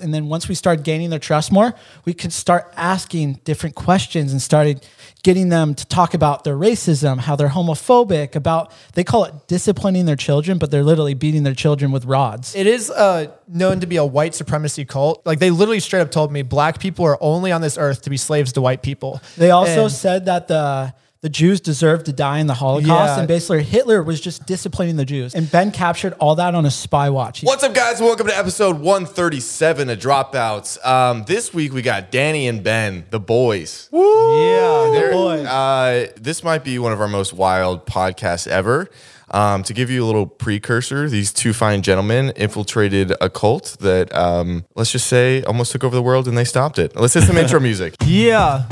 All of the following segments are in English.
And then once we started gaining their trust more, we could start asking different questions and started getting them to talk about their racism, how they're homophobic, about they call it disciplining their children, but they're literally beating their children with rods. It is uh, known to be a white supremacy cult. Like they literally straight up told me black people are only on this earth to be slaves to white people. They also And- said that the the Jews deserved to die in the Holocaust, Yeah. and basically Hitler was just disciplining the Jews. And Ben captured all that on a spy watch. He- What's up, guys? Welcome to episode 137 of Dropouts. Um, this week we got Danny and Ben, the boys. yeah. They're- boys. Uh, this might be one of our most wild podcasts ever. Um, to give you a little precursor, these two fine gentlemen infiltrated a cult that, um, let's just say, almost took over the world and they stopped it. Let's hit some intro music. Yeah.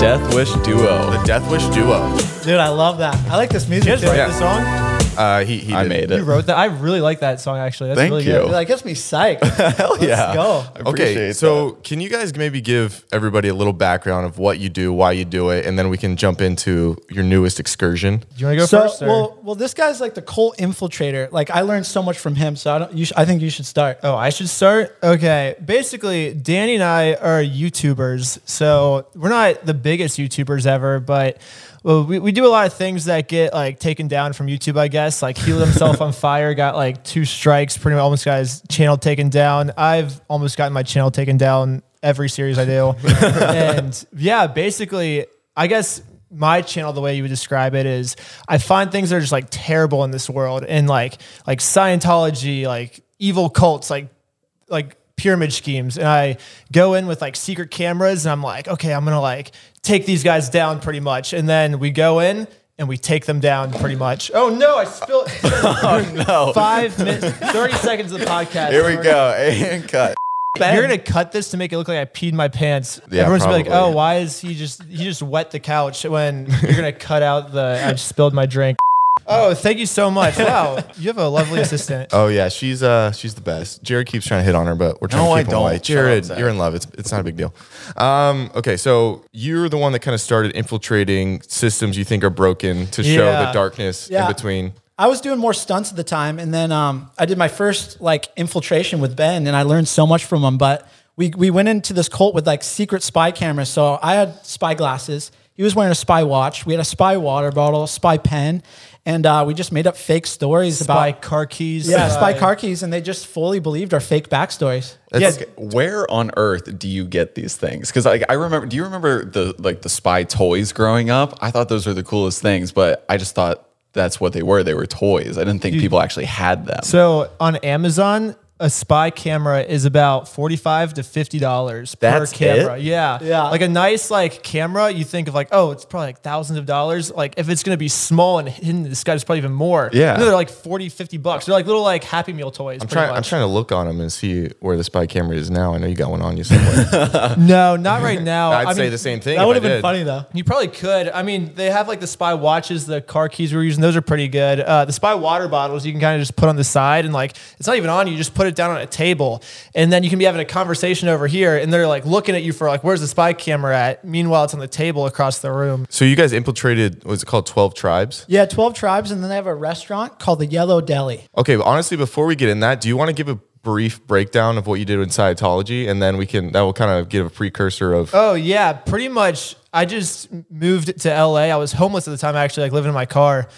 The Death Wish Duo. The Death Wish Duo. Dude, I love that. I like this music. You guys write Yeah. the song? Uh, he, he I did. made You it. wrote that? I really like that song actually. That's Thank really you. good. Dude, that gets me psyched. Hell Let's yeah. go. Okay, appreciate so can you guys maybe give everybody a little background of what you do, why you do it, and then we can jump into your newest excursion? Do you want to go so, first? or- well, well, this guy's like the cult infiltrator. Like I learned so much from him. So I don't. You sh- I think you should start. Oh, I should start? Okay. Basically, Danny and I are YouTubers. So we're not the biggest YouTubers ever, but well, we, we do a lot of things that get like taken down from YouTube, I guess. Like he lit himself on fire, got like two strikes, pretty much almost got his channel taken down. I've almost gotten my channel taken down every series I do. and yeah, basically, I guess my channel the way you would describe it is I find things that are just like terrible in this world and like like Scientology, like evil cults, like like pyramid schemes and I go in with like secret cameras and I'm like, okay, I'm gonna like take these guys down pretty much. And then we go in and we take them down pretty much. Oh no, I spilled oh, oh no. five minutes, 30 seconds of the podcast. Here we go. And cut. You're gonna cut this to make it look like I peed my pants. Yeah, Everyone's gonna be like, "Oh, why is he just he just wet the couch?" When you're gonna cut out the I just spilled my drink. Oh, thank you so much. Wow, you have a lovely assistant. Oh yeah, she's uh she's the best. Jared keeps trying to hit on her, but we're trying No, to I keep him don't. away. Shut Jared, up, Zach. you're in love. It's it's not a big deal. Um, okay, so you're the one that kind of started infiltrating systems you think are broken to show the Yeah. darkness Yeah. in between. I was doing more stunts at the time, and then um, I did my first like infiltration with Ben, and I learned so much from him. But we we went into this cult with like secret spy cameras. So I had spy glasses. He was wearing a spy watch. We had a spy water bottle, a spy pen, and uh, we just made up fake stories Spy about car keys. yeah, spy car keys, and they just fully believed our fake backstories. That's, Okay, Where on earth do you get these things? Because like I remember, do you remember the like the spy toys growing up? I thought those were the coolest things, but I just thought that's what they were. They were toys. I didn't think people actually had them. So on Amazon, a spy camera is about forty-five to fifty dollars per That's camera. it? Yeah, Yeah. Like a nice like camera, you think of like, oh, it's probably like thousands of dollars. Like if it's gonna be small and hidden, this guy's probably even more. Yeah. No, they're like 40, 50 bucks. They're like little like Happy Meal toys. I'm pretty trying. I'm trying to look on him and see where the spy camera is now. I know you got one on you somewhere. No, not right now. I'd I say mean, the same thing. That if would I have been did. funny though. You probably could. I mean, they have like the spy watches, the car keys we were using. Those are pretty good. Uh, the spy water bottles you can kind of just put on the side and like it's not even on you. You just put it down on a table, and then you can be having a conversation over here, and they're like looking at you for like, where's the spy camera at? Meanwhile, it's on the table across the room. So you guys infiltrated. What's it called? Twelve tribes. Yeah, twelve tribes, and then they have a restaurant called the Yellow Deli. Okay, but honestly, before we get in that, do you want to give a brief breakdown of what you did in Scientology, and then we can that will kind of give a precursor of. Oh yeah, pretty much. I just moved to LA. I was homeless at the time, actually, like living in my car,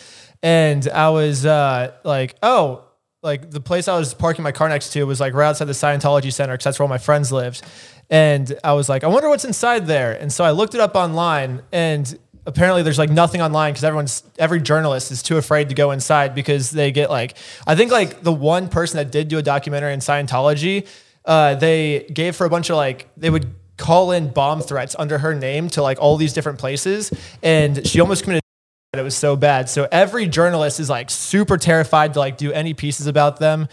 and I was uh, like, oh, like the place I was parking my car next to was like right outside the Scientology Center because that's where all my friends lived, and I was like, I wonder what's inside there, and so I looked it up online, and apparently there's like nothing online because everyone's every journalist is too afraid to go inside because they get like I think like the one person that did do a documentary in Scientology, uh, they gave her a bunch of like they would call in bomb threats under her name to like all these different places, and she almost committed. It was so bad. So every journalist is like super terrified to like do any pieces about them.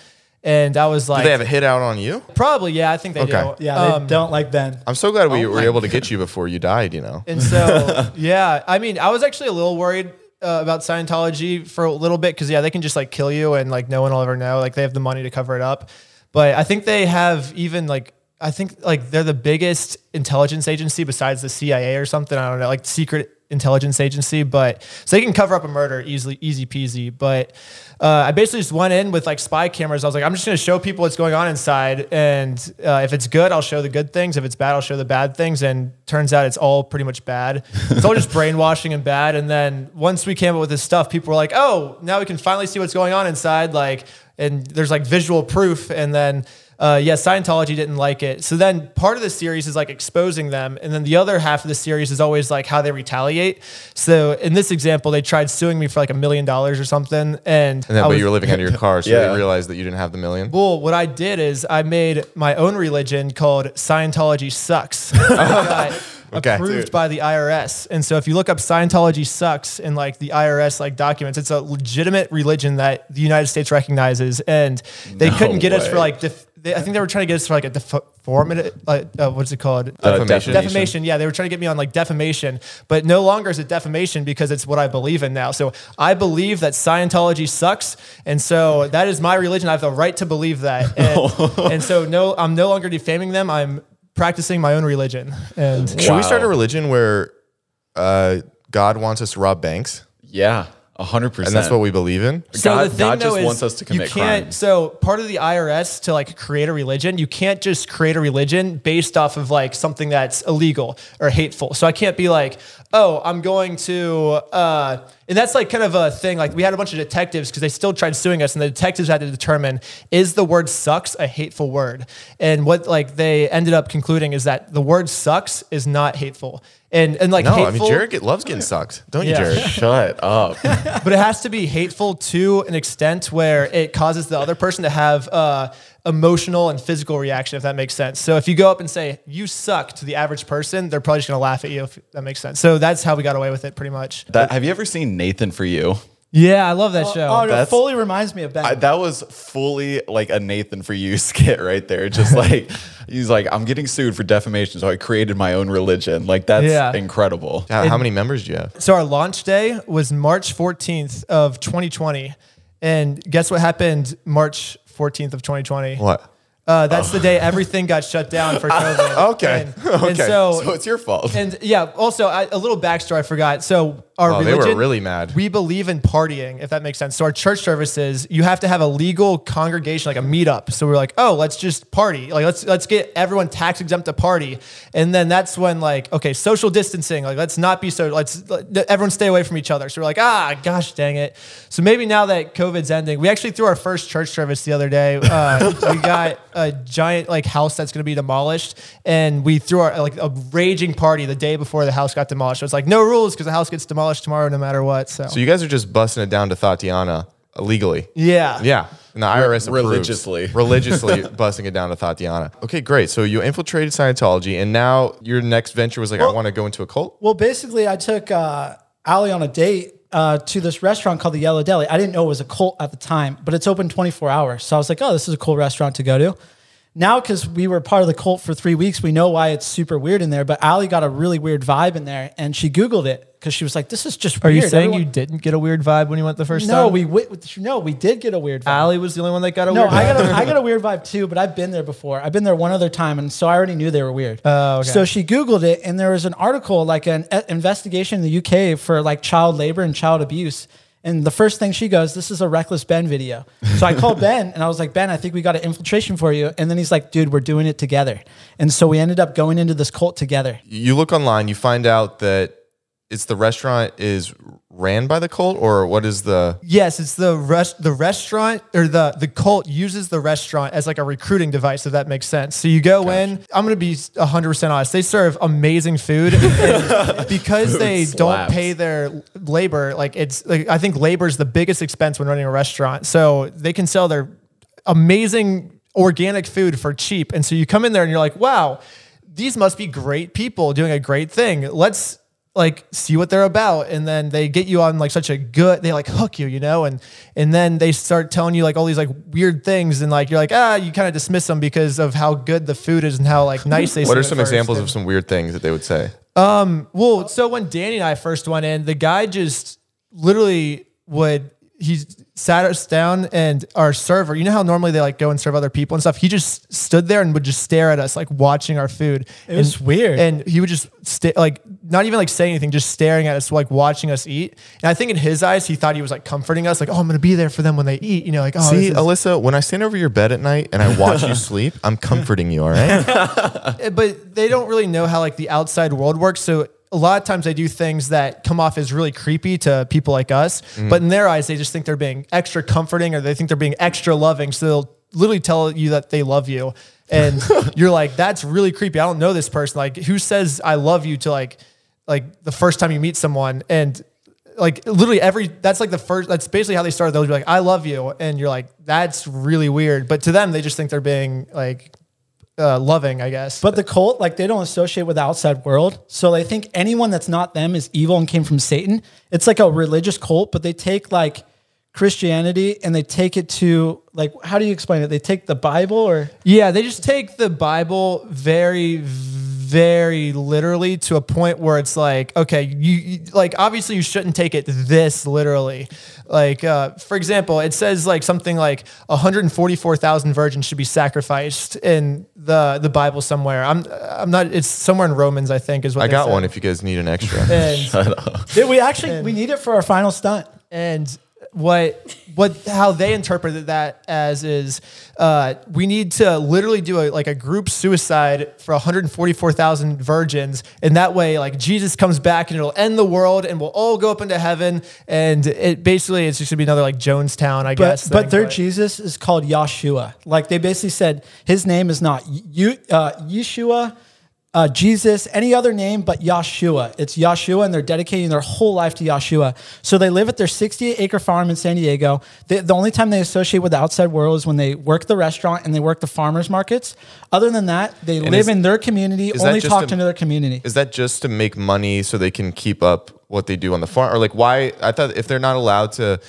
And I was Do like, they have a hit out on you? probably, yeah, I think they Okay. do. Yeah, they Um, don't like Ben. I'm so glad we Oh were my able to get you before you died. You know. And so, yeah, I mean, I was actually a little worried uh, about Scientology for a little bit because, yeah, they can just like kill you and like no one will ever know. Like they have the money to cover it up. But I think they have even like, I think like they're the biggest intelligence agency besides the CIA or something. I don't know, like secret intelligence agency, but so they can cover up a murder easily, easy peasy. But uh, I basically just went in with like spy cameras. I was like, I'm just going to show people what's going on inside, and uh, if it's good, I'll show the good things. If it's bad, I'll show the bad things. And turns out it's all pretty much bad. It's all just brainwashing and bad. And then once we came up with this stuff, people were like, oh, now we can finally see what's going on inside. Like, and there's like visual proof. And then uh, yeah, Scientology didn't like it. So then part of the series is like exposing them, and then the other half of the series is always like how they retaliate. So in this example, they tried suing me for like a million dollars or something, and, And then, but was- you were living under your car, so Yeah. they realized that you didn't have the million. well, what I did is I made my own religion called Scientology Sucks. Okay. approved Dude. by the IRS. And so if you look up Scientology Sucks in like the IRS like documents, it's a legitimate religion that the United States recognizes. And they No couldn't get us for like def- they, I think they were trying to get us for like a deformity, like uh, what's it called? Uh, Defamation. defamation. Yeah, they were trying to get me on like defamation, but no longer is it defamation because it's what I believe in now. So I believe that Scientology sucks, and so that is my religion. I have the right to believe that, and, and so no, I'm no longer defaming them. I'm practicing my own religion, and Should we start a religion where uh, God wants us to rob banks, Yeah, hundred percent. and that's what we believe in? God- the thing, God just wants us to commit you can't, crimes. So part of the IRS to like create a religion, you can't just create a religion based off of like something that's illegal or hateful. So I can't be like, oh, I'm going to, uh, and that's like kind of a thing. Like we had a bunch of detectives because they still tried suing us, and the detectives had to determine is the word "sucks" a hateful word. And what like they ended up concluding is that the word "sucks" is not hateful. And and like No, hateful, I mean Jared get, loves getting sucked, don't you, Jared? Shut up. but it has to be hateful to an extent where it causes the other person to have uh, emotional and physical reaction, if that makes sense. So if you go up and say "you suck" to the average person, they're probably just gonna laugh at you. If that makes sense. So that's how we got away with it, pretty much. That, have you ever seen Nathan for You? Yeah, I love that show. Oh, no, it That's- fully reminds me of Ben. I, that was fully like a Nathan for You skit right there. Just like he's like, I'm getting sued for defamation, so I created my own religion. Like that's Yeah. incredible. How, how many members do you have? So our launch day was March 14th of 2020, and guess what happened March 14th of 2020? What? Uh, that's the day everything got shut down for COVID. Okay. And, and Okay. so So it's your fault. And yeah, also I, a little backstory I forgot. So our Oh, they were really mad. We believe in partying, if that makes sense. So our church services, you have to have a legal congregation, like a meetup. So we're like, oh, let's just party. Like let's let's get everyone tax exempt to party. And then that's when like, okay, social distancing. Like let's not be so. Let's let, everyone stay away from each other. So we're like, ah, gosh, dang it. So maybe now that COVID's ending, we actually threw our first church service the other day. Uh, we got a giant like house that's going to be demolished, and we threw our like a raging party the day before the house got demolished. So it's like no rules because the house gets demolished tomorrow no matter what. So, So you guys are just busting it down to Tatiana illegally. yeah, Yeah. And the IRS approves. religiously. religiously busting it down to Tatiana. Okay, great. So you infiltrated Scientology, and now your next venture was like, I want to go into a cult. Well, basically, I took uh, Allie on a date uh, to this restaurant called the Yellow Deli. I didn't know it was a cult at the time, but it's open 24 hours. So I was like, oh, this is a cool restaurant to go to. Now, because we were part of the cult for three weeks, we know why it's super weird in there. But Allie got a really weird vibe in there, and she Googled it because she was like, this is just Are weird. you saying Everyone- you didn't get a weird vibe when you went the first No, time? we wi- no, we did get a weird vibe. Allie was the only one that got a No, weird I vibe. got a, I got a weird vibe too, but I've been there before. I've been there one other time, and so I already knew they were weird. Oh, okay. So she Googled it, and there was an article, like an e- investigation in the UK for like child labor and child abuse. And the first thing she goes, "This is a reckless Ben video." So I called Ben, and I was like, "Ben, I think we got an infiltration for you." And then he's like, "Dude, we're doing it together." And so we ended up going into this cult together. You look online, you find out that it's the restaurant is ran by the cult, or what is the? Yes, it's the rest the restaurant or the the cult uses the restaurant as like a recruiting device, if that makes sense. So you go in, I'm gonna be 100 percent honest. They serve amazing food because they don't pay their labor, like it's like I think labor is the biggest expense when running a restaurant. So they can sell their amazing organic food for cheap. And so you come in there and you're like, wow, these must be great people doing a great thing. Let's like see what they're about. And then they get you on like such a good, they like hook you, you know, and and then they start telling you like all these like weird things and like you're like, ah, you kind of dismiss them because of how good the food is and how like nice they What seem are some examples And- of some weird things that they would say? well, so when Danny and I first went in, the guy just literally would he sat us down and our server, you know how normally they like go and serve other people and stuff. He just stood there and would just stare at us, like watching our food. It was And- weird. And he would just stay, like not even like saying anything, just staring at us, like watching us eat. And I think in his eyes, he thought he was like comforting us, like, oh, I'm gonna be there for them when they eat. You know, like, oh, See, is- Alyssa, when I stand over your bed at night and I watch you sleep, I'm comforting you, all right? But they don't really know how like the outside world works. So a lot of times they do things that come off as really creepy to people like us, mm. but in their eyes, they just think they're being extra comforting or they think they're being extra loving. So they'll literally tell you that they love you. And you're like, that's really creepy. I don't know this person. Like, who says I love you to like, like the first time you meet someone and like literally every that's like the first that's basically how they started they'll be like i love you and you're like that's really weird but to them they just think they're being like uh, loving i guess But the cult, like they don't associate with the outside world. So they think anyone that's not them is evil and came from Satan. It's like a religious cult, but they take like Christianity and they take it to like how do you explain it? They take the Bible or Yeah, they just take the Bible very, very literally to a point where it's like, okay, you, you like obviously you shouldn't take it this literally. Like, uh, for example, it says like something like 144,000 virgins should be sacrificed in the the Bible somewhere. I'm I'm not. It's somewhere in Romans, I think, is what I got said. one if you guys need an extra. And Did we actually we need it for our final stunt. and what what how they interpreted that as is uh, we need to literally do a like a group suicide for 144,000 virgins. And that way like Jesus comes back and it'll end the world and we'll all go up into heaven. And it basically it's just gonna be another like Jonestown I But guess but thing, their Jesus is called Yeshua Like they basically said his name is not you uh, Yeshua, uh, Jesus, any other name but Yahshua. It's Yahshua, and they're dedicating their whole life to Yahshua. So they live at their 68 acre farm in San Diego. They, the only time they associate with the outside world is when they work the restaurant and they work the farmers markets. Other than that, they live is- in their community, only talk to their community. Is that just to make money so they can keep up what they do on the farm? Or like why I thought if they're not allowed to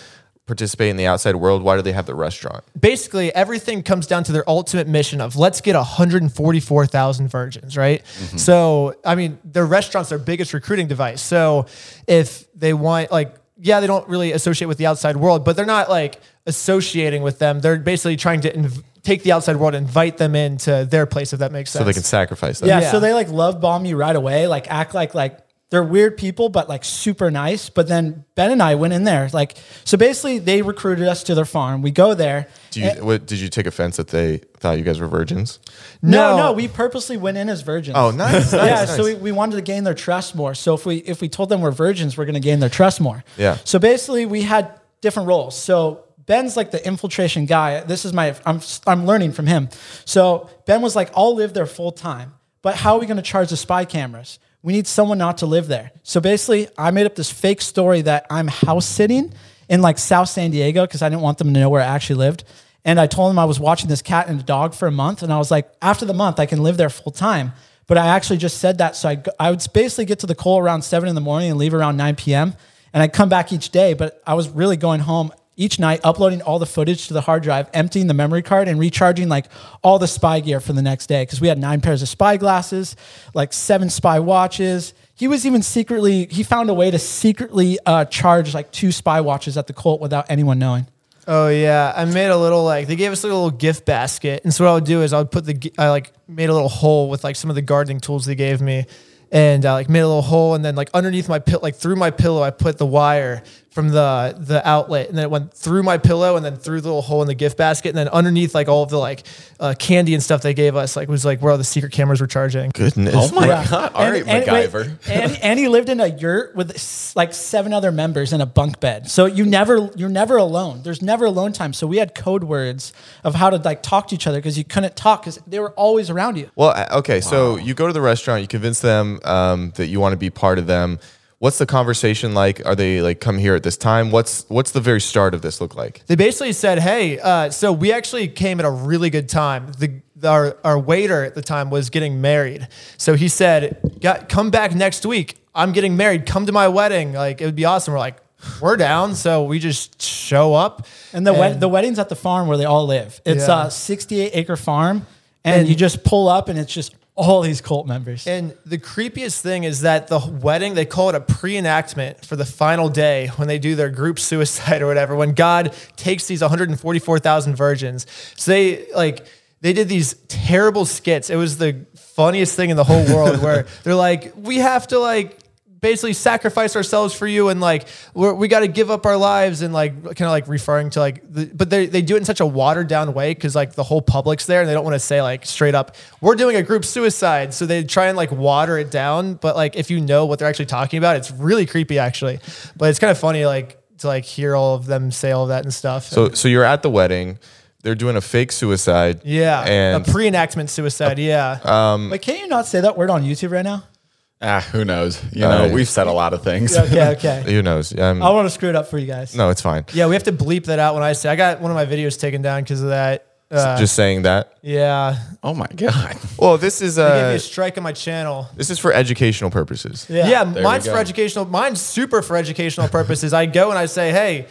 participate in the outside world, why do they have the restaurant? basically everything comes down to their ultimate mission of let's get 144,000 virgins, right? Mm-hmm. So, I mean, their restaurant's their biggest recruiting device. So, if they want, like, yeah, they don't really associate with the outside world, but they're not like associating with them. They're basically trying to inv- take the outside world and invite them into their place, if that makes sense. So they can sacrifice that. Yeah, Yeah. so they like love bomb you right away, like act like like they're weird people, but like super nice. But then Ben and I went in there, like so basically they recruited us to their farm. We go there. Do you, eh, what, did you take offense that they thought you guys were virgins? No, No. no, we purposely went in as virgins. Oh, nice. nice yeah, nice. so we, we wanted to gain their trust more. So if we if we told them we're virgins, we're going to gain their trust more. Yeah. So basically, we had different roles. So Ben's like the infiltration guy. This is my I'm I'm learning from him. So Ben was like, I'll live there full time, but how are we going to charge the spy cameras? We need someone not to live there. So basically, I made up this fake story that I'm house sitting in like South San Diego because I didn't want them to know where I actually lived. And I told them I was watching this cat and a dog for a month. And I was like, after the month, I can live there full time. But I actually just said that. So I, I would basically get to the coal around seven in the morning and leave around 9 p.m. And I'd come back each day. But I was really going home each night, uploading all the footage to the hard drive, emptying the memory card, and recharging like all the spy gear for the next day. Because we had nine pairs of spy glasses, like seven spy watches. He was even secretly, he found a way to secretly uh, charge like two spy watches at the Colt without anyone knowing. Oh yeah, I made a little like they gave us a little gift basket, and so what I would do is I would put the I like made a little hole with like some of the gardening tools they gave me, and I like made a little hole, and then like underneath my pill like through my pillow I put the wire from the the outlet, and then it went through my pillow, and then through the little hole in the gift basket, and then underneath like all of the like uh, candy and stuff they gave us like was like where all the secret cameras were charging. Goodness. Oh my Yeah. god! All right, wait, MacGyver. and, and he lived in a yurt with like seven other members in a bunk bed. So you never, you're never alone. There's never alone time. So we had code words of how to like talk to each other because you couldn't talk because they were always around you. Well, uh, okay. So you go to the restaurant, you convince them um, that you want to be part of them. What's the conversation like? Are they like come here at this time? What's what's the very start of this look like? They basically said, "Hey, uh, so we actually came at a really good time. The our our waiter at the time was getting married, so he said, "Got come back next week. I'm getting married. Come to my wedding. Like it would be awesome." We're like, "We're down." So we just show up, And the wed- the wedding's at the farm where they all live. It's Yeah. a 68 acre farm, and, And- you just pull up and it's just all these cult members. And the creepiest thing is that the wedding, they call it a pre enactment for the final day when they do their group suicide or whatever, when God takes these 144,000 virgins. So they like, they did these terrible skits. It was the funniest thing in the whole world where they're like, we have to like, basically sacrifice ourselves for you and like we're, we got to give up our lives and like kind of like referring to like the, but they, they do it in such a watered down way because like the whole public's there and they don't want to say like straight up we're doing a group suicide so they try and like water it down but like if you know what they're actually talking about it's really creepy actually but it's kind of funny like to like hear all of them say all of that and stuff So so you're at the wedding. They're doing a fake suicide. yeah And a pre-enactment suicide yeah um, Wait, can't you not say that word on YouTube right now? Ah, who knows? You know, Uh, we've said a lot of things. Okay, okay. who knows? Um, I want to screw it up for you guys. no, it's fine. yeah we have to bleep that out when i say i got one of my videos taken down because of that uh, Just saying that. yeah Oh my god. Well, this is they gave me uh, a strike on my channel this is for educational purposes. Yeah. Yeah, we mine's for educational. Mine's super for educational purposes. I go and I say, hey,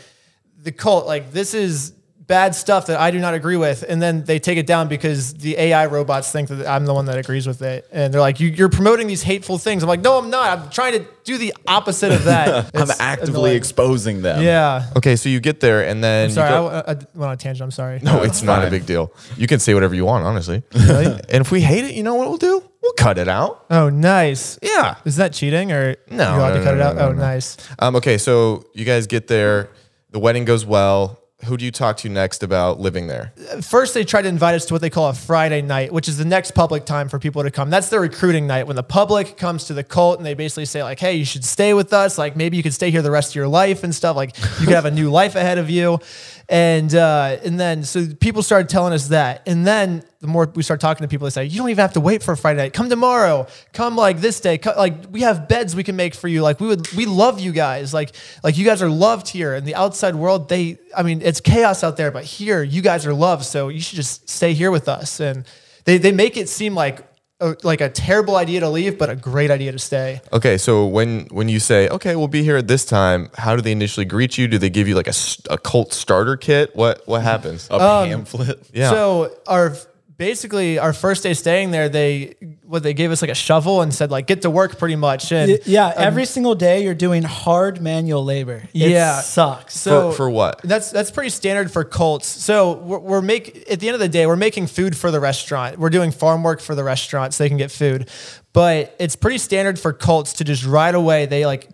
the cult, like this is bad stuff that I do not agree with, and then they take it down because the AI robots think that I'm the one that agrees with it, and they're like, you, you're promoting these hateful things. I'm like, no, I'm not. I'm trying to do the opposite of that. I'm actively annoying. exposing them. Yeah. Okay, so you get there and then Sorry, you I, go, I, I went on a tangent. I'm sorry. no, it's not a big deal. You can say whatever you want, honestly. and if we hate it, you know what we'll do? We'll cut it out. Oh, nice. Yeah. Is that cheating or No, you're allowed no, to cut no, it out? no, oh, no. nice. Um, okay, so you guys get there. The wedding goes well. Who do you talk to next about living there? first they try to invite us to what they call a Friday night, which is the next public time for people to come. That's their recruiting night when the public comes to the cult and they basically say like, "Hey, you should stay with us. Like maybe you could stay here the rest of your life and stuff. Like you could have a new life ahead of you." And uh, and then so people started telling us that, and then the more we start talking to people, they say, "You don't even have to wait for Friday night. Come tomorrow. Come like this day. Co- like we have beds we can make for you. Like we would, we love you guys. Like like you guys are loved here. In the outside world, they, I mean, it's chaos out there, but here you guys are loved. So you should just stay here with us. And they they make it seem like a, like a terrible idea to leave, but a great idea to stay. Okay, so when when you say, "Okay, we'll be here at this time," how do they initially greet you? Do they give you like a, a cult starter kit? What what happens? A um, pamphlet. Yeah. So our basically our first day staying there, they what they gave us like a shovel and said like get to work pretty much. And Y- Yeah, um, every single day you're doing hard manual labor. It Yeah. sucks. So For- for what? That's that's pretty standard for cults. So we're, we're make at the end of the day, we're making food for the restaurant. We're doing farm work for the restaurant so they can get food. But it's pretty standard for cults to just right away they like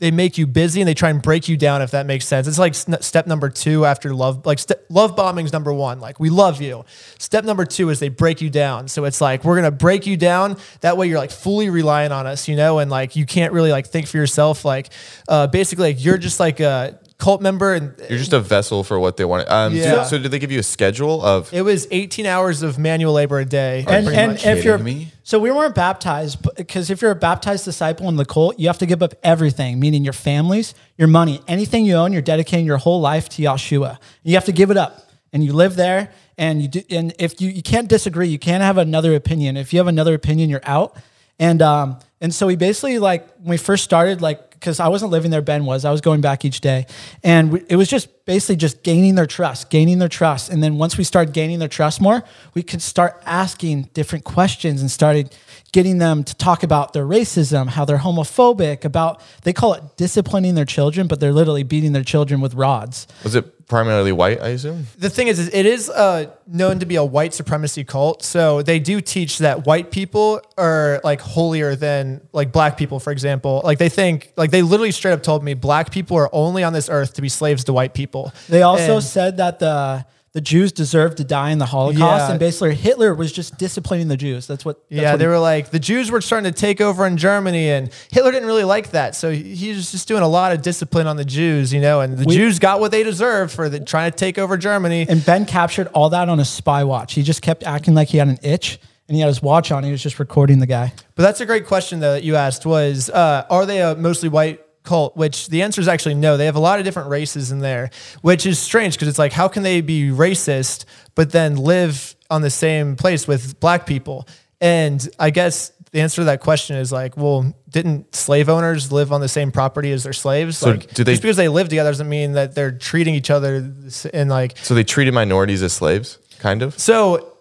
they make you busy and they try and break you down if that makes sense. It's like step number two after love, like ste- love bombing's number one. Like we love you. Step number two is they break you down. So it's like we're gonna break you down. That way you're like fully relying on us, you know, and like you can't really like think for yourself. Like uh, basically, like you're just like a cult member and You're just a vessel for what they want. Um, so- Yeah. so, did they give you a schedule of? It was 18 hours of manual labor a day. and pretty and much. if you're kidding me? so we weren't baptized because if you're a baptized disciple in the cult, you have to give up everything, meaning your families, your money, anything you own. You're dedicating your whole life to Yahshua. You have to give it up, and you live there. And you do, and if you you can't disagree, you can't have another opinion. If you have another opinion, you're out. And um and so we basically like when we first started like because I wasn't living there, Ben was. I was going back each day, and we, it was just basically just gaining their trust, gaining their trust, and then once we started gaining their trust more, we could start asking different questions and started getting them to talk about their racism, how they're homophobic, about they call it disciplining their children, but they're literally beating their children with rods. Was it primarily white? I assume. the thing is, is it is uh, known to be a white supremacy cult. So they do teach that white people are like holier than like black people, for example. Like they think, like they literally straight up told me black people are only on this earth to be slaves to white people. They also And- said that the the Jews deserved to die in the Holocaust, Yeah. and basically Hitler was just disciplining the Jews. That's what. That's yeah, what they he- were like the Jews were starting to take over in Germany, and Hitler didn't really like that. So he was just doing a lot of discipline on the Jews, you know. And the We- Jews got what they deserved for the, trying to take over Germany. And Ben captured all that on a spy watch. He just kept acting like he had an itch, and he had his watch on. He was just recording the guy. But that's a great question though that you asked was uh, are they a mostly white cult? Which the answer is actually no. They have a lot of different races in there, which is strange because it's like how can they be racist but then live on the same place with black people? And I guess the answer to that question is like, well, didn't slave owners live on the same property as their slaves? So like, do they- just because they live together doesn't mean that they're treating each other and like So they treated minorities as slaves, kind of. so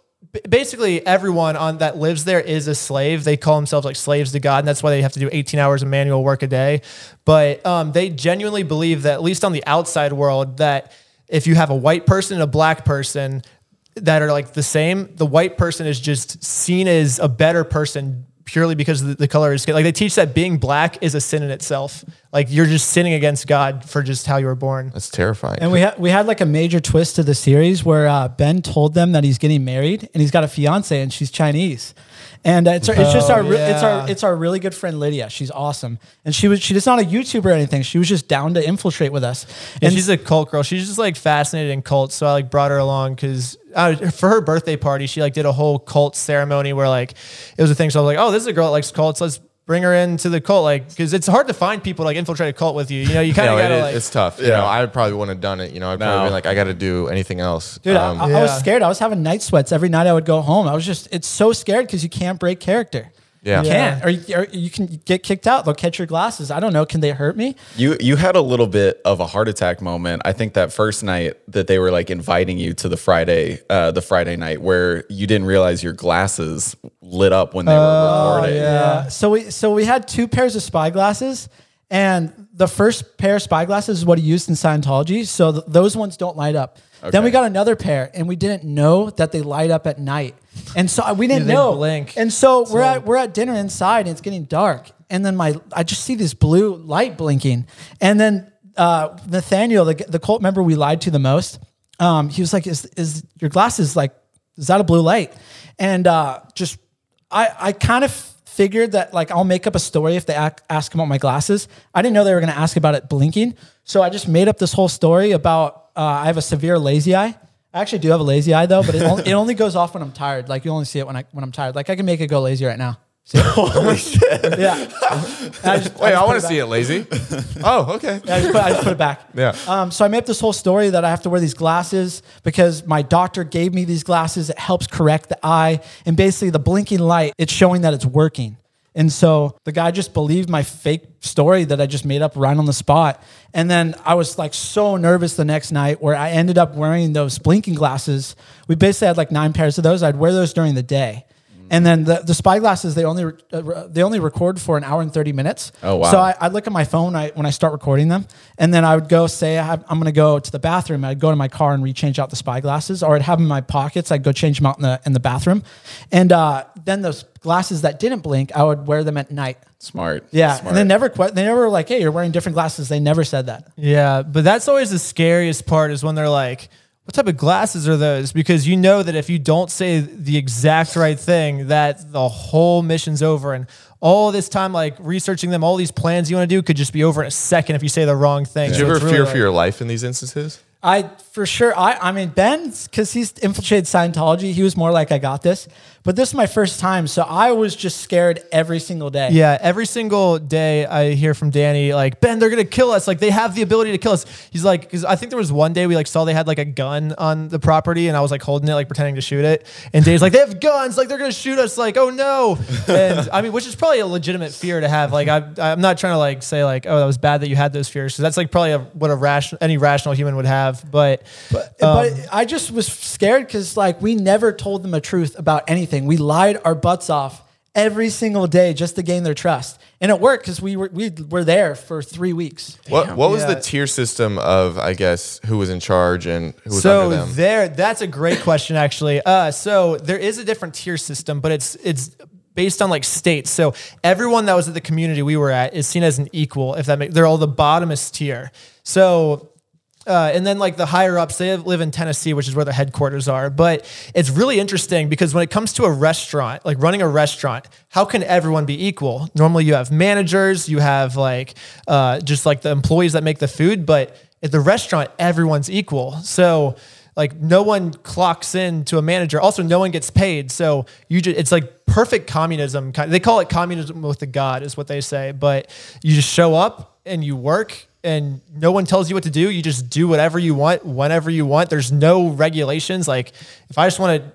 basically everyone on that lives there is a slave. They call themselves like slaves to God, and that's why they have to do 18 hours of manual work a day. But um, they genuinely believe that, at least on the outside world, that if you have a white person and a black person that are like the same, the white person is just seen as a better person purely because of the, the color of his skin. Like they teach that being black is a sin in itself. Like you're just sinning against God for just how you were born. That's terrifying. And we had we had like a major twist to the series where uh, Ben told them that he's getting married and he's got a fiance and she's Chinese, and uh, it's our, it's just Oh, our it's our it's our really good friend Lydia. She's awesome, and she was she's not a YouTuber or anything. She was just down to infiltrate with us. And she's a cult girl. She's just like fascinated in cults. So I like brought her along because uh, for her birthday party, she like did a whole cult ceremony where like it was a thing. So I was like, oh, this is a girl that likes cults. Let's bring her into the cult. Like, because it's hard to find people to, like infiltrate a cult with you. You know, you kind of it gotta is- like. it's tough. You know, I probably wouldn't have done it. You know, I'd probably No. been like, I got to do anything else. Dude, Um, I, I was scared. I was having night sweats every night I would go home. I was just, it's so scared because you can't break character. Yeah. You can't. Or you, or you can get kicked out. They'll catch your glasses. I don't know. Can they hurt me? You you had a little bit of a heart attack moment. I think that first night that they were like inviting you to the Friday uh, the Friday night where you didn't realize your glasses lit up when they were recording. Yeah. So we so we had two pairs of spy glasses, and the first pair of spy glasses is what he used in Scientology. So th- those ones don't light up. Then we got another pair, and we didn't know that they light up at night, and so we didn't they know. blink. And so, we're at we're at dinner inside, and it's getting dark, and then my I just see this blue light blinking, and then uh, Nathaniel, the the cult member we lied to the most, um, he was like, "Is is your glasses like? Is that a blue light?" And uh, just I I kind of figured that like I'll make up a story if they ask about my glasses. I didn't know they were going to ask about it blinking, so I just made up this whole story about uh, I have a severe lazy eye. I actually do have a lazy eye though, but it only, it only goes off when I'm tired. Like you only see it when I when I'm tired. Like I can make it go lazy right now. See? Holy shit. Yeah. And I just- Wait, I, just want to see it lazy. oh, okay. Yeah, I just, put, I just put it back. Yeah. Um, so I made up this whole story that I have to wear these glasses because my doctor gave me these glasses. It helps correct the eye. And basically, the blinking light, it's showing that it's working. And so the guy just believed my fake story that I just made up right on the spot. And then I was like so nervous the next night where I ended up wearing those blinking glasses. We basically had like nine pairs of those. I'd wear those during the day. And then the, the spy glasses they only uh, they only record for an hour and thirty minutes. Oh, wow. So I, I'd look at my phone I, when I start recording them, and then I would go say I have, I'm going to go to the bathroom. I'd go to my car and rechange out the spy glasses, or I'd have them in my pockets. I'd go change them out in the in the bathroom, and uh, then those glasses that didn't blink, I would wear them at night. Smart. Yeah, Smart. and they never que- they never were like, hey, you're wearing different glasses. They never said that. Yeah, but that's always the scariest part is when they're like, "What type of glasses are those?" Because you know that if you don't say the exact right thing, that the whole mission's over, and all this time like researching them, all these plans you want to do could just be over in a second if you say the wrong thing. Did So you ever it's really fear like- for your life in these instances? I for sure. I I mean Ben because he's infiltrated Scientology. He was more like I got this, but this is my first time, so I was just scared every single day. Yeah, every single day I hear from Danny like Ben, they're gonna kill us. Like they have the ability to kill us. He's like, because I think there was one day we like saw they had like a gun on the property, and I was like holding it, like pretending to shoot it. And Dave's like, they have guns, like they're gonna shoot us. Like, oh no. And I mean, which is probably a legitimate fear to have. Like, I, I'm not trying to like say like, oh, that was bad that you had those fears, because that's like probably a, what a rational any rational human would have. But But, but um, I just was scared because like we never told them the truth about anything. We lied our butts off every single day just to gain their trust, and it worked because we were we were there for three weeks. What What was Yeah. the tier system of I guess who was in charge and who was so under them? there that's a great question actually uh, so there is a different tier system but it's it's based on like states so everyone that was at the community we were at is seen as an equal if that makes they're all the bottomest tier so uh, and then like the higher ups, they live in Tennessee, which is where the headquarters are. But it's really interesting because when it comes to a restaurant, like running a restaurant, how can everyone be equal? Normally, you have managers, you have like uh, just like the employees that make the food, but at the restaurant, everyone's equal. So like no one clocks in to a manager. Also, no one gets paid. So you just it's like perfect communism. They call it communism with the God, is what they say. But you just show up and you work and no one tells you what to do. You just do whatever you want, whenever you want. There's no regulations. Like if I just want to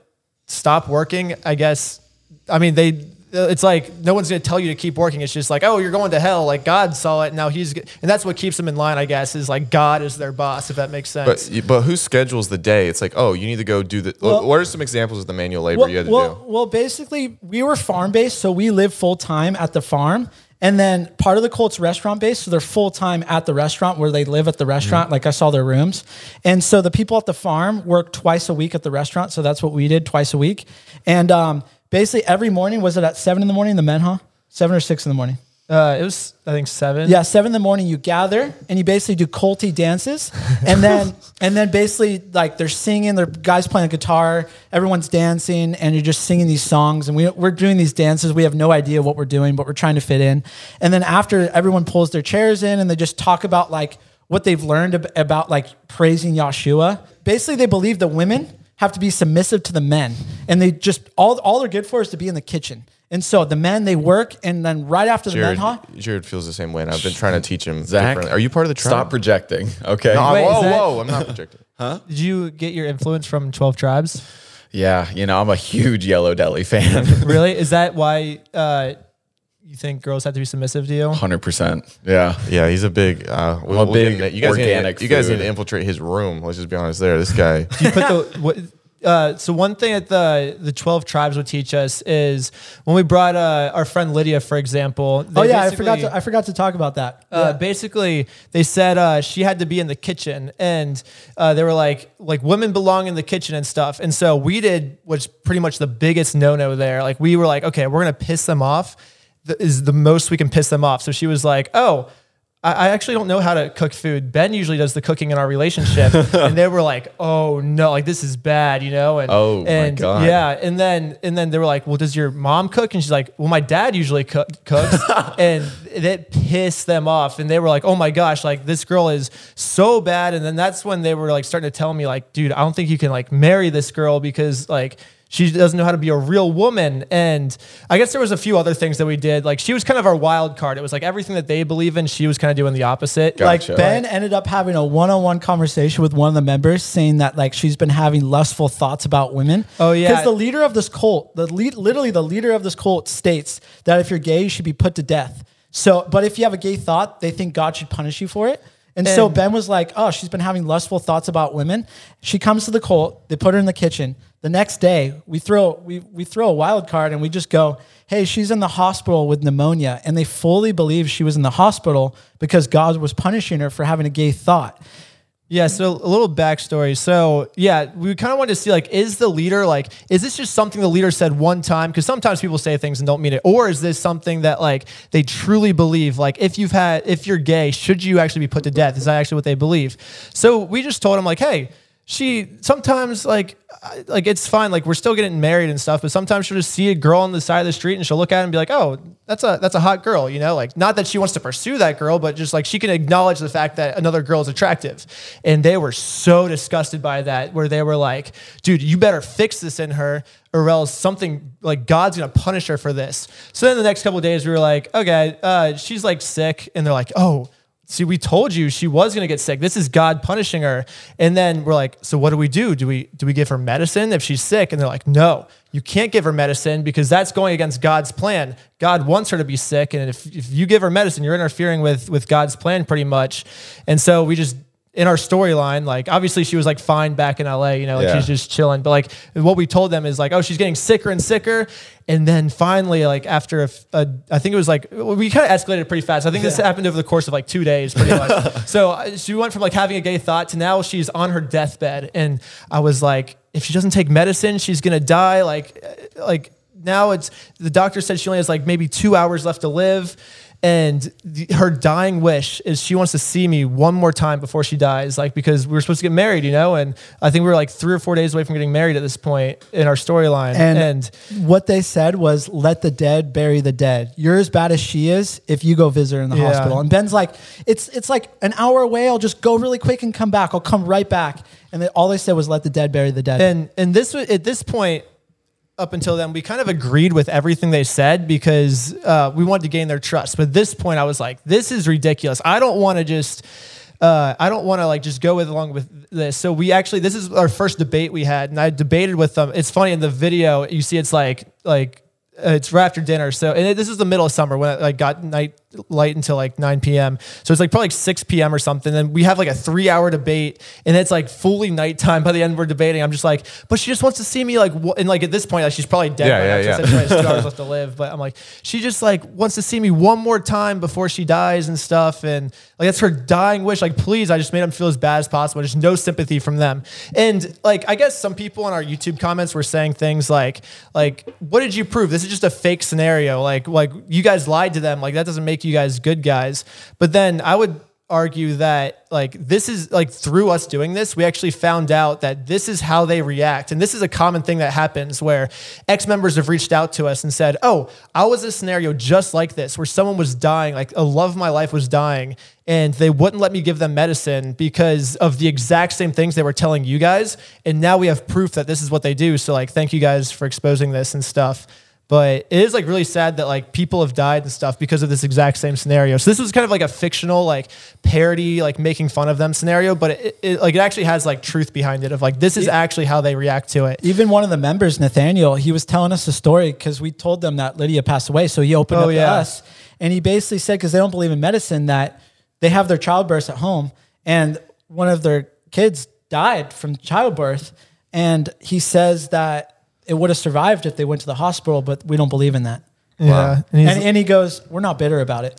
stop working, I guess, I mean, they, it's like no one's going to tell you to keep working. It's just like, oh, you're going to hell. Like God saw it. And now he's, and that's what keeps them in line, I guess, is like God is their boss, if that makes sense. But but who schedules the day? It's like, oh, you need to go do the. Well- what are some examples of the manual labor well, you had to well, do? well, basically, we were farm based, so we live full time at the farm. And then part of the cult's restaurant base, so they're full time at the restaurant where they live at the restaurant. Mm-hmm. Like I saw their rooms, and so the people at the farm work twice a week at the restaurant. So that's what we did twice a week. And um, basically every morning was it at seven in the morning? The men, huh? Seven or six in the morning. Uh, it was, I think, seven. Yeah, seven in the morning. You gather and you basically do culty dances, and then and then basically like they're singing. There guys playing guitar. Everyone's dancing, and you're just singing these songs. And we we're doing these dances. We have no idea what we're doing, but we're trying to fit in. And then after everyone pulls their chairs in, and they just talk about like what they've learned ab- about like praising Yahshua. Basically, they believe the women have to be submissive to the men, and they just all all they're good for is to be in the kitchen. And so the men they work, and then right after the Jared, men, huh? Jared feels the same way, and I've been trying to teach him. Zach, differently. are you part of the tribe? Stop projecting. Okay. No, Wait, whoa, is that- whoa! I'm not projecting. Huh? Did you get your influence from 12 Tribes? Yeah. You know, I'm a huge Yellow Deli fan. really? Is that why uh, you think girls have to be submissive to you? 100%. Yeah. Yeah, he's a big. Uh, we'll, a we'll big get you guys organic Need to, you guys need food. to infiltrate his room. Let's just be honest. There, this guy. you put the what, uh, so one thing that the the 12 tribes would teach us is when we brought uh, our friend Lydia for example Oh yeah, I forgot to I forgot to talk about that. uh, basically they said uh, she had to be in the kitchen and uh, they were like like women belong in the kitchen and stuff. And so we did what's pretty much the biggest no-no there. Like we were like okay we're gonna piss them off. Is the most we can piss them off. So she was like oh I I actually don't know how to cook food. Ben usually does the cooking in our relationship, and they were like, "Oh no, like this is bad," you know. And Oh, my God. yeah, and then and then they were like, "Well, does your mom cook?" And she's like, "Well, my dad usually cook, cooks," and that pissed them off. And they were like, "Oh my gosh, like this girl is so bad." And then that's when they were like starting to tell me, like, "Dude, I don't think you can like marry this girl because like." She doesn't know how to be a real woman. And I guess there was a few other things that we did. Like she was kind of our wild card. It was like everything that they believe in, she was kind of doing the opposite. Gotcha. Like Ben ended up having a one-on-one conversation with one of the members, saying that like she's been having lustful thoughts about women. Oh, yeah. because the leader of this cult, the lead, literally the leader of this cult states that if you're gay, you should be put to death. So, but if you have a gay thought, they think God should punish you for it. And, so Ben was like, "Oh, she's been having lustful thoughts about women." She comes to the cult. They put her in the kitchen. The next day, we throw we we throw a wild card and we just go, "Hey, she's in the hospital with pneumonia," and they fully believe she was in the hospital because God was punishing her for having a gay thought. Yeah, so a little backstory. So yeah, we kind of wanted to see like, is the leader like, is this just something the leader said one time? Because sometimes people say things and don't mean it, or is this something that like they truly believe? Like, if you've had, if you're gay, should you actually be put to death? Is that actually what they believe? So we just told him like, hey, she sometimes like like it's fine like we're still getting married and stuff but sometimes she'll just see a girl on the side of the street and she'll look at it and be like oh that's a that's a hot girl you know? Like not that she wants to pursue that girl but just like she can acknowledge the fact that another girl is attractive. And they were so disgusted by that where they were like dude you better fix this in her or else something like God's gonna punish her for this. So then the next couple days we were like okay uh, she's like sick and they're like oh See, we told you she was going to get sick. This is God punishing her. And then we're like, so what do we do? Do we do we give her medicine if she's sick? And they're like, no, you can't give her medicine because that's going against God's plan. God wants her to be sick, and if, if you give her medicine, you're interfering with with God's plan pretty much. And so we just in our storyline, like obviously she was like fine back in LA, you know, like Yeah. she's just chilling. But like what we told them is like, oh, she's getting sicker and sicker. And then finally, like after a, a- I think it was like we kind of escalated pretty fast. I think this happened over the course of like two days, pretty much. so uh, she went from like having a gay thought to now she's on her deathbed, and I was like, if she doesn't take medicine, she's gonna die. Like, uh, like now it's the doctor said she only has like maybe two hours left to live. And the, her dying wish is she wants to see me one more time before she dies, like because we were supposed to get married, you know. And I think we were like three or four days away from getting married at this point in our storyline. And, And, what they said was, "Let the dead bury the dead." You're as bad as she is if you go visit her in the Yeah. hospital. And Ben's like, "It's it's like an hour away. I'll just go really quick and come back. I'll come right back." And they, all they said was, "Let the dead bury the dead." and and this at this point up until then we kind of agreed with everything they said because uh, we wanted to gain their trust but at this point i was like this is ridiculous i don't want to just uh, I don't want to like just go with along with this. So we actually this is our first debate we had, and I debated with them. It's funny in the video you see it's like like uh, it's right after dinner. So, and it, this is the middle of summer when it like got night light until like 9 p.m. So it's like probably like 6 p.m. or something. And we have like a three hour debate and it's like fully nighttime by the end we're debating. I'm just like, but she just wants to see me like, wh- and like at this point, like she's probably dead. Yeah, now, yeah, 'cause yeah. She has two hours left to live. But I'm like, she just like wants to see me one more time before she dies and stuff. And like, that's her dying wish. Like, please, I just made them feel as bad as possible. Just no sympathy from them. And like, I guess some people in our YouTube comments were saying things like, like, what did you prove? This is just a fake scenario. Like, like you guys lied to them. Like, that doesn't make you guys good guys. But then I would argue that like this is like through us doing this we actually found out that this is how they react. And this is a common thing that happens where ex members have reached out to us and said oh i was a scenario just like this where someone was dying like a love of my life was dying and they wouldn't let me give them medicine because of the exact same things they were telling you guys. And now we have proof that this is what they do. So like thank you guys for exposing this and stuff but it is like really sad that like people have died and stuff because of this exact same scenario. So this was kind of like a fictional like parody, like making fun of them scenario, but it, it like it actually has like truth behind it of like this is actually how they react to it. Even one of the members, Nathaniel, he was telling us a story because we told them that Lydia passed away. So he opened Oh, up to us and he basically said, because they don't believe in medicine, that they have their childbirths at home and one of their kids died from childbirth. And he says that it would have survived if they went to the hospital, but we don't believe in that. Yeah, and And, and he goes, We're not bitter about it.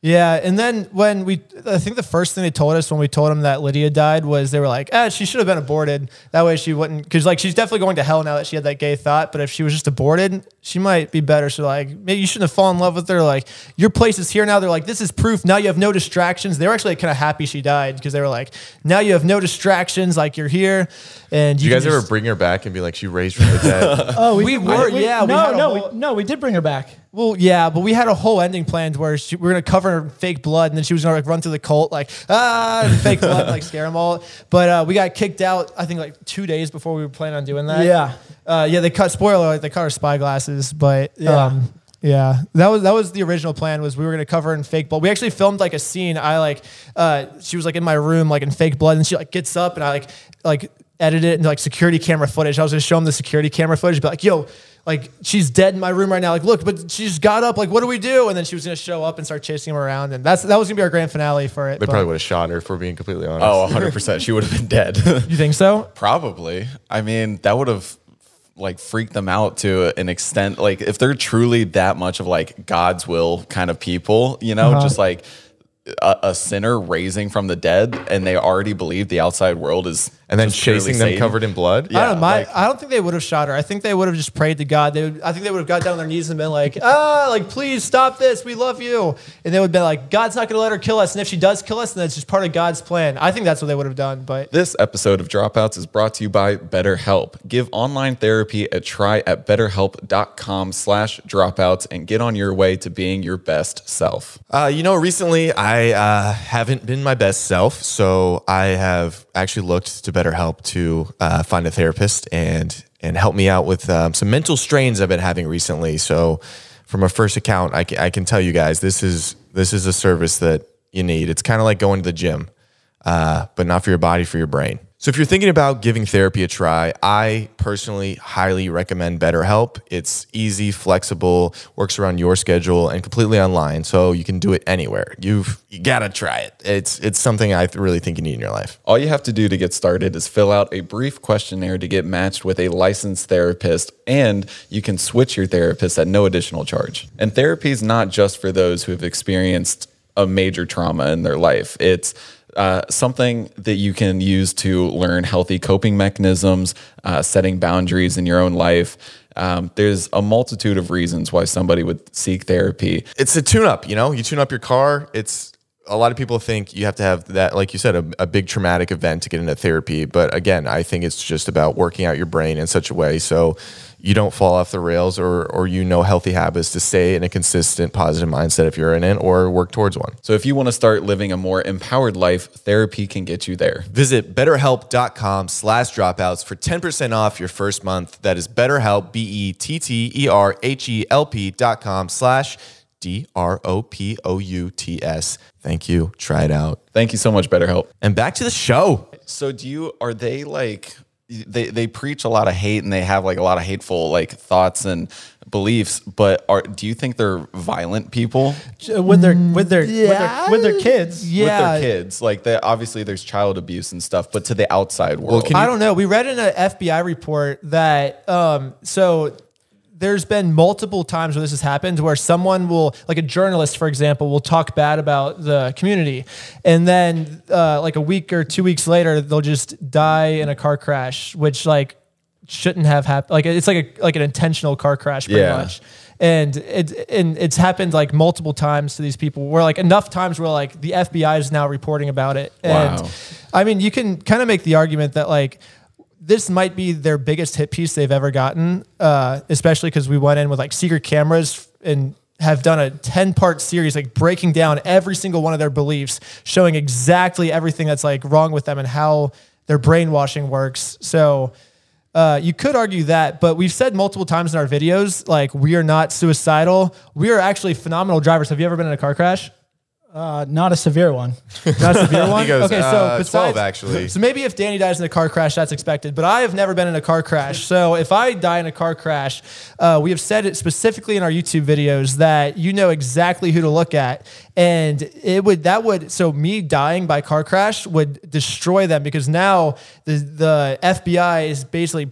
Yeah, and then when we, I think the first thing they told us when we told them that Lydia died was they were like, "Ah, she should have been aborted. That way she wouldn't, because like she's definitely going to hell now that she had that gay thought. But if she was just aborted, she might be better. So like, maybe you shouldn't have fallen in love with her. Like, your place is here now. They're like, this is proof. Now you have no distractions. They were actually kind of happy she died because they were like, now you have no distractions. Like you're here, and Do you can guys ever just- bring her back and be like, she raised from the dead? Oh, We were, yeah, we no, had a no, whole- we, no, we did bring her back. Well, yeah, but we had a whole ending planned where she, we were gonna cover her in fake blood, and then she was gonna like run through the cult like ah, and fake blood, like scare them all. But uh, we got kicked out. I think like two days before we were planning on doing that. Yeah. Uh, yeah. They cut spoiler alert. They cut our spy glasses, but Yeah. um, yeah, that was that was the original plan. Was we were gonna cover in fake blood. We actually filmed like a scene. I like uh, she was like in my room like in fake blood, and she like gets up, and I like like edit it into like security camera footage. I was gonna show them the security camera footage, be like, yo. Like she's dead in my room right now. Like, look, but she just got up. Like, what do we do? And then she was gonna show up and start chasing him around, and that's that was gonna be our grand finale for it. They but- probably would have shot her, for being completely honest. Oh, 100%. She would have been dead. You think so? Probably. I mean, that would have like freak them out to an extent. Like, if they're truly that much of like God's will kind of people, you know, just uh-huh. like a, a sinner raising from the dead, and they already believe the outside world is and then just chasing them Satan. covered in blood. I don't know. My, like- I don't think they would have shot her. I think they would have just prayed to God. They would, I think they would have got down on their knees and been like, ah, like, please stop this. We love you. And they would have been like, God's not going to let her kill us. And if she does kill us, then it's just part of God's plan. I think that's what they would have done. But This episode of Dropouts is brought to you by BetterHelp. Give online therapy a try at betterhelp.com slash dropouts and get on your way to being your best self. Uh, you know, recently I uh, haven't been my best self, so I have actually looked to BetterHelp to uh, find a therapist and and help me out with um, some mental strains I've been having recently. So, from a first account, I can, I can tell you guys this is this is a service that you need. It's kind of like going to the gym, uh, but not for your body, for your brain. So if you're thinking about giving therapy a try, I personally highly recommend BetterHelp. It's easy, flexible, works around your schedule, and completely online, so you can do it anywhere. You've you gotta try it. It's it's something I really think you need in your life. All you have to do to get started is fill out a brief questionnaire to get matched with a licensed therapist, and you can switch your therapist at no additional charge. And therapy is not just for those who have experienced a major trauma in their life. It's uh, something that you can use to learn healthy coping mechanisms, uh, setting boundaries in your own life. Um, there's a multitude of reasons why somebody would seek therapy. It's a tune up, you know. You tune up your car. It's a lot of people think you have to have that, like you said, a, a big traumatic event to get into therapy. But again, I think it's just about working out your brain in such a way so you don't fall off the rails, or or you know healthy habits to stay in a consistent positive mindset if you're in it, or work towards one. So if you want to start living a more empowered life, therapy can get you there. Visit betterhelp.com slash dropouts for 10% off your first month. That is betterhelp, E B-E-T-T-E-R-H-E-L-P dot com slash D-R-O-P-O-U-T-S. Thank you. Try it out. Thank you so much, BetterHelp. And back to the show. So do you are they like they they preach a lot of hate and they have like a lot of hateful like thoughts and beliefs. But are do you think they're violent people with their with their with their, with their kids. Yeah. with their kids? Like that, obviously there's child abuse and stuff, but to the outside world, can I don't know. We read in an FBI report that um, so there's been multiple times where this has happened where someone will, like a journalist, for example, will talk bad about the community, and then uh, like a week or two weeks later, they'll just die in a car crash, which like shouldn't have happened. Like it's like a like an intentional car crash, pretty Yeah. much. And it and it's happened like multiple times to these people. Where like enough times where like the FBI is now reporting about it. And Wow. I mean, you can kind of make the argument that like this might be their biggest hit piece they've ever gotten, uh, especially because we went in with like secret cameras and have done a 10 part series, like breaking down every single one of their beliefs, showing exactly everything that's like wrong with them and how their brainwashing works. So, uh, you could argue that, but we've said multiple times in our videos, like we are not suicidal. We are actually phenomenal drivers. Have you ever been in a car crash? Uh, not a severe one. Not a severe one. He goes, uh, 12 actually. So maybe if Danny dies in a car crash, that's expected. But I have never been in a car crash. So if I die in a car crash, uh, we have said it specifically in our YouTube videos that you know exactly who to look at, and it would that would so me dying by car crash would destroy them because now the the FBI is basically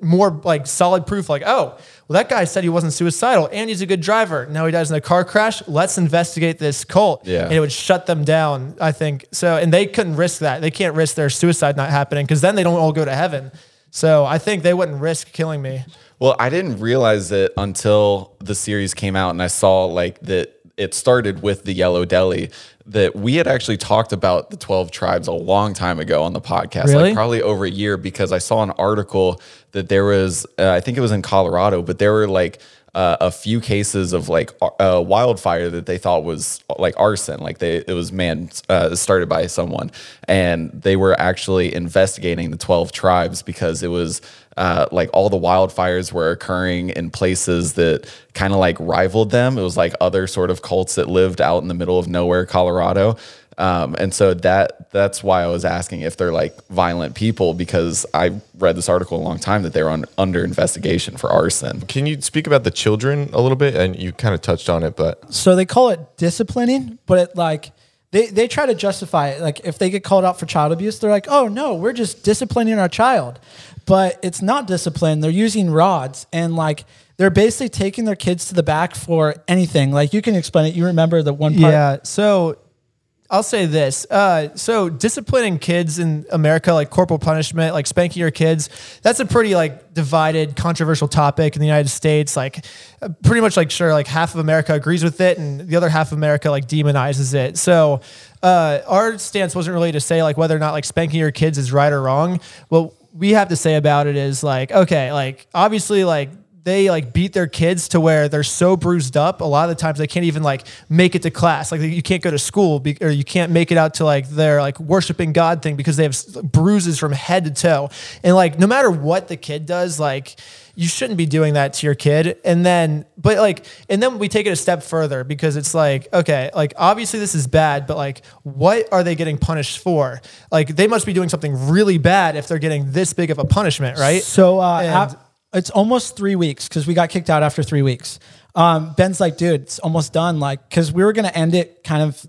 more like solid proof like oh well that guy said he wasn't suicidal and he's a good driver. Now he dies in a car crash. Let's investigate this cult. Yeah. and it would shut them down i think. So and they couldn't risk that. They can't risk their suicide not happening because then they don't all go to heaven. So i think they wouldn't risk killing me. Well, I didn't realize it until the series came out and I saw like that it started with the Yellow Deli. That we had actually talked about the 12 tribes a long time ago on the podcast, Really? like probably over a year, because I saw an article that there was, uh, I think it was in Colorado, but there were like uh, a few cases of like uh, wildfire that they thought was like arson, like they it was man uh, started by someone, and they were actually investigating the twelve tribes because it was uh, like all the wildfires were occurring in places that kind of like rivaled them. It was like other sort of cults that lived out in the middle of nowhere, Colorado. Um, and so that that's why I was asking if they're like violent people because I read this article a long time that they were on, under investigation for arson. Can you speak about the children a little bit? And you kind of touched on it, but So they call it disciplining, but it like they, they try to justify it. Like if they get called out for child abuse, they're like, oh no, we're just disciplining our child. But it's not discipline. They're using rods and like they're basically taking their kids to the back for anything. Like you can explain it. You remember the one part Yeah. So I'll say this. Uh, so disciplining kids in America, like corporal punishment, like spanking your kids, that's a pretty like divided, controversial topic in the United States. Like uh, pretty much like sure, like half of America agrees with it and the other half of America like demonizes it. So uh, our stance wasn't really to say like whether or not like spanking your kids is right or wrong. What we have to say about it is like, okay, like obviously like they like beat their kids to where they're so bruised up a lot of the times they can't even like make it to class. Like you can't go to school be, or you can't make it out to like their like worshiping god thing because they have bruises from head to toe. And like no matter what the kid does like you shouldn't be doing that to your kid. And then but like and then we take it a step further because it's like okay like obviously this is bad but like what are they getting punished for? Like they must be doing something really bad if they're getting this big of a punishment right? So uh, And- ap- it's almost three weeks because we got kicked out after three weeks. Um, Ben's like, dude, it's almost done. Like, because we were gonna end it kind of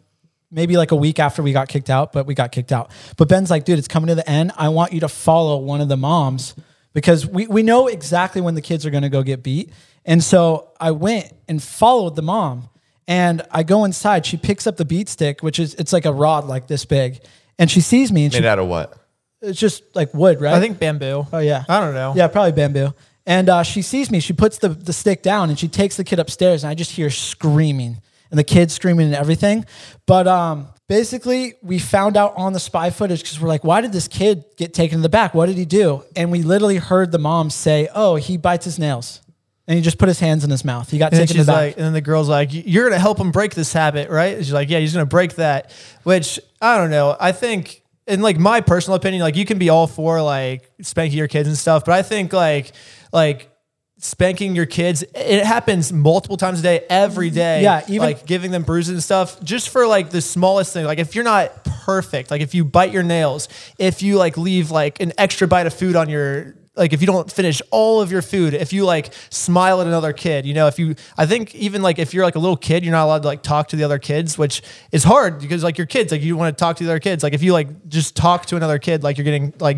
maybe like a week after we got kicked out, but we got kicked out. But Ben's like, dude, it's coming to the end. I want you to follow one of the moms because we we know exactly when the kids are gonna go get beat. And so I went and followed the mom, and I go inside. She picks up the beat stick, which is it's like a rod like this big, and she sees me, and she made out of what? it's just like wood, right? i think bamboo Oh yeah. I don't know. Yeah, probably bamboo. And uh, she sees me. She puts the, the stick down and she takes the kid upstairs, and I just hear screaming and the kid screaming and everything. But um, basically, we found out on the spy footage because we're like, why did this kid get taken to the back? What did he do? And we literally heard the mom say, "Oh, he bites his nails." And he just put his hands in his mouth. He got And taken to the back. like, and then the girl's like, "You're gonna help him break this habit, right?" She's like, "Yeah, he's gonna break that." Which I don't know. I think, in like my personal opinion, like you can be all for like spanking your kids and stuff, but I think like like spanking your kids, it happens multiple times a day, every mm-hmm. day. Yeah, even- like giving them bruises and stuff, just for like the smallest thing. Like if you're not perfect, like if you bite your nails, if you like leave like an extra bite of food on your like if you don't finish all of your food, if you like smile at another kid, you know, if you, I think even like if you're like a little kid, you're not allowed to like talk to the other kids, which is hard because like your kids, like you want to talk to the other kids. Like if you like just talk to another kid, like you're getting like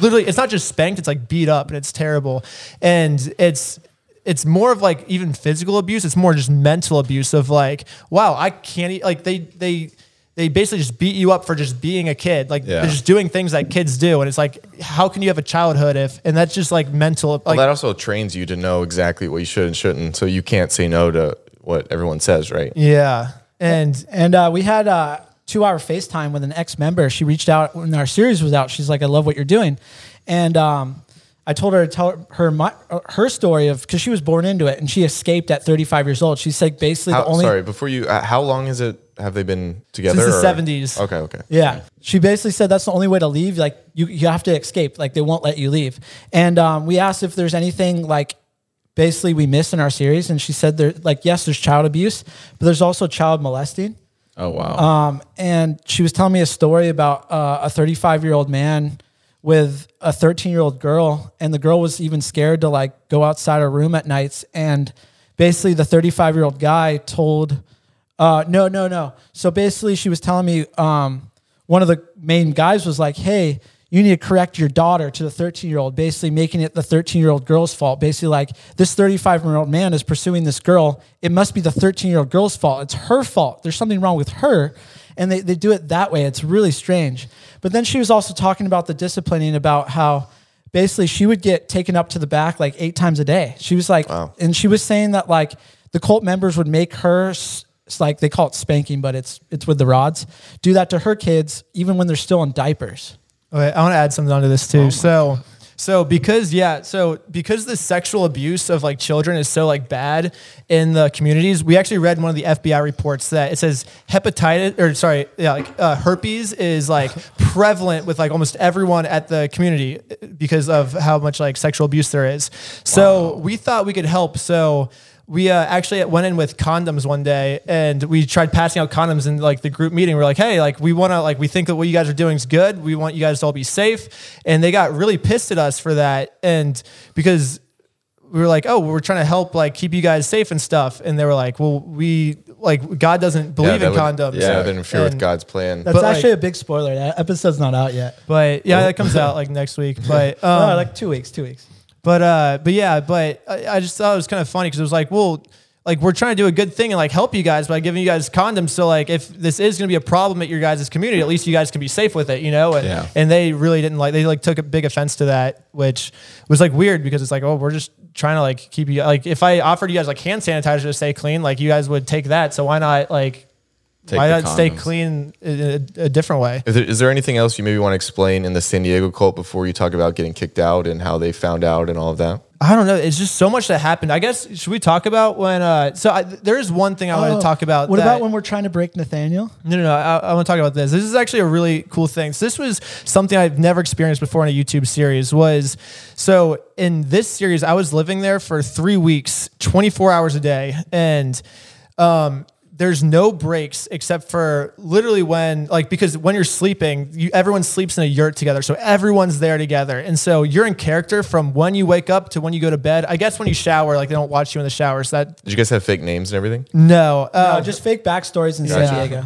literally, it's not just spanked, it's like beat up and it's terrible. And it's, it's more of like even physical abuse. It's more just mental abuse of like, wow, I can't eat. Like they, they, they basically just beat you up for just being a kid. Like Yeah. they're just doing things that kids do. And it's like, how can you have a childhood if, and that's just like mental. Like, well, that also trains you to know exactly what you should and shouldn't, so you can't say no to what everyone says, right? yeah. And And uh, we had a two hour FaceTime with an ex member. She reached out when our series was out. She's like, I love what you're doing. And um, I told her to tell her my, uh, her story of because she was born into it and she escaped at 35 years old. She's like, basically How, the only sorry, before you, uh, how long is it? Have they been together? Since the 70s. Okay, okay. Yeah. She basically said that's the only way to leave. Like you, you have to escape. Like they won't let you leave. And um, we asked if there's anything like basically we missed in our series, and she said there like yes, there's child abuse, but there's also child molesting. Oh wow. Um, and she was telling me a story about uh, a 35 year old man with a 13 year old girl, and the girl was even scared to like go outside her room at nights. And basically, the 35 year old guy told, uh, no, no, no. So basically, she was telling me um, one of the main guys was like, hey, you need to correct your daughter to the 13 year old, basically making it the 13 year old girl's fault. Basically, like this 35 year old man is pursuing this girl. It must be the 13 year old girl's fault. It's her fault. There's something wrong with her. And they, they do it that way. It's really strange. But then she was also talking about the disciplining, about how basically she would get taken up to the back like eight times a day. She was like, wow. and she was saying that like the cult members would make her it's like they call it spanking, but it's it's with the rods. Do that to her kids even when they're still in diapers. Okay, I want to add something onto this too. so, so because yeah, so because the sexual abuse of like children is so like bad in the communities, we actually read one of the FBI reports that it says hepatitis or sorry, yeah, like uh, herpes is like prevalent with like almost everyone at the community because of how much like sexual abuse there is. So we thought we could help. So we uh, actually went in with condoms one day and we tried passing out condoms in like the group meeting. We're like, hey, like we want to like we think that what you guys are doing is good. We want you guys to all be safe. And they got really pissed at us for that. And because we were like, oh, we're trying to help like keep you guys safe and stuff. And they were like, well, we like God doesn't believe that in would- condoms. Yeah, that would interfere with God's plan. That's But, like- actually a big spoiler. That episode's not out yet. But yeah, that comes out like next week. But um, oh, like two weeks, two weeks. But uh, but yeah, but I, I just thought it was kind of funny because it was like, well, like we're trying to do a good thing and like help you guys by giving you guys condoms. So like, if this is going to be a problem at your guys' community, at least you guys can be safe with it, you know. And Yeah. and they really didn't like they like took a big offense to that, which was like weird because it's like, oh, we're just trying to like keep you like if I offered you guys like hand sanitizer to stay clean, like you guys would take that. So why not like Take why the not stay clean in a, a different way? Is there, is there anything else you maybe want to explain in the San Diego cult before you talk about getting kicked out and how they found out and all of that? I don't know. It's just so much that happened. I guess should we talk about when? Uh, so I, there is one thing I want Oh, to talk about. What that- about when we're trying to break Nathaniel? No, no, no. I, I want to talk about this. This is actually a really cool thing. So this was something I've never experienced before in a YouTube series. Was so in this series, I was living there for three weeks, twenty four hours a day, and um, there's no breaks except for literally when like because when you're sleeping, you, everyone sleeps in a yurt together, so everyone's there together, and so you're in character from when you wake up to when you go to bed. I guess when you shower, like they don't watch you in the shower. So that Did you guys have fake names and everything? no, uh, No, just fake backstories in San Diego.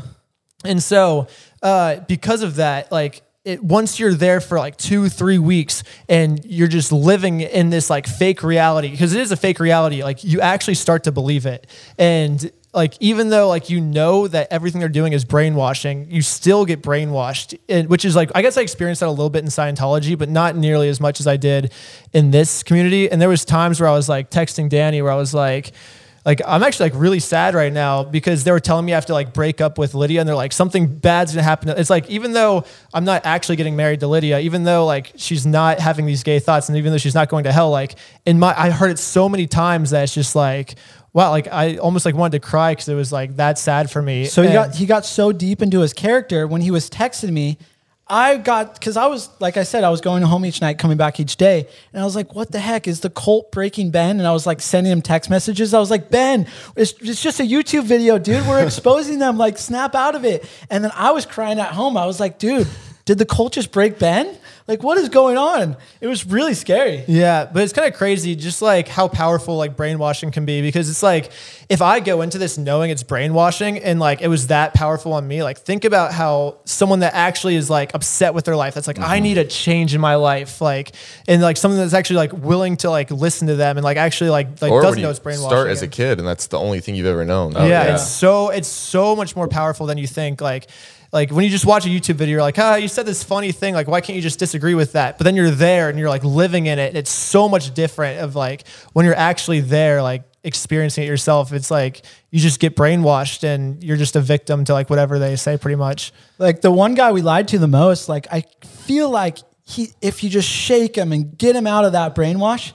and so, uh, because of that, like it, once you're there for like two, three weeks and you're just living in this like fake reality, because it is a fake reality, like you actually start to believe it. And like, even though like you know that everything they're doing is brainwashing, you still get brainwashed, and, which is like, I guess I experienced that a little bit in Scientology, but not nearly as much as I did in this community. And there was times where I was like texting Danny where I was like, like I'm actually like really sad right now because they were telling me I have to like break up with Lydia and they're like something bad's gonna happen. It's like even though I'm not actually getting married to Lydia, even though like she's not having these gay thoughts and even though she's not going to hell, like in my I heard it so many times that it's just like wow, like I almost like wanted to cry because it was like that sad for me. So he And- got he got so deep into his character when he was texting me. I got because I was like I said I was going home each night, coming back each day, and I was like, "What the heck is the cult breaking Ben?" And I was like sending him text messages. I was like, "Ben, it's, it's just a YouTube video, dude. We're exposing them. Like, snap out of it." And then I was crying at home. I was like, "Dude, did the cult just break Ben? Like, what is going on?" It was really scary. Yeah, but it's kind of crazy just like how powerful like brainwashing can be because it's like if I go into this knowing it's brainwashing and like it was that powerful on me, like think about how someone that actually is like upset with their life that's like I Mm-hmm. need a change in my life like and like someone that's actually like willing to like listen to them and like actually like like or doesn't when know you it's brainwashing. start as a kid and that's the only thing you've ever known. yeah, yeah. it's so it's so much more powerful than you think. Like like when you just watch a YouTube video, you're like, ah, you said this funny thing. Like, why can't you just disagree with that? But then you're there and you're like living in it. It's so much different of like when you're actually there, like experiencing it yourself. It's like you just get brainwashed and you're just a victim to like whatever they say pretty much. Like the one guy we lied to the most, like I feel like he if you just shake him and get him out of that brainwash,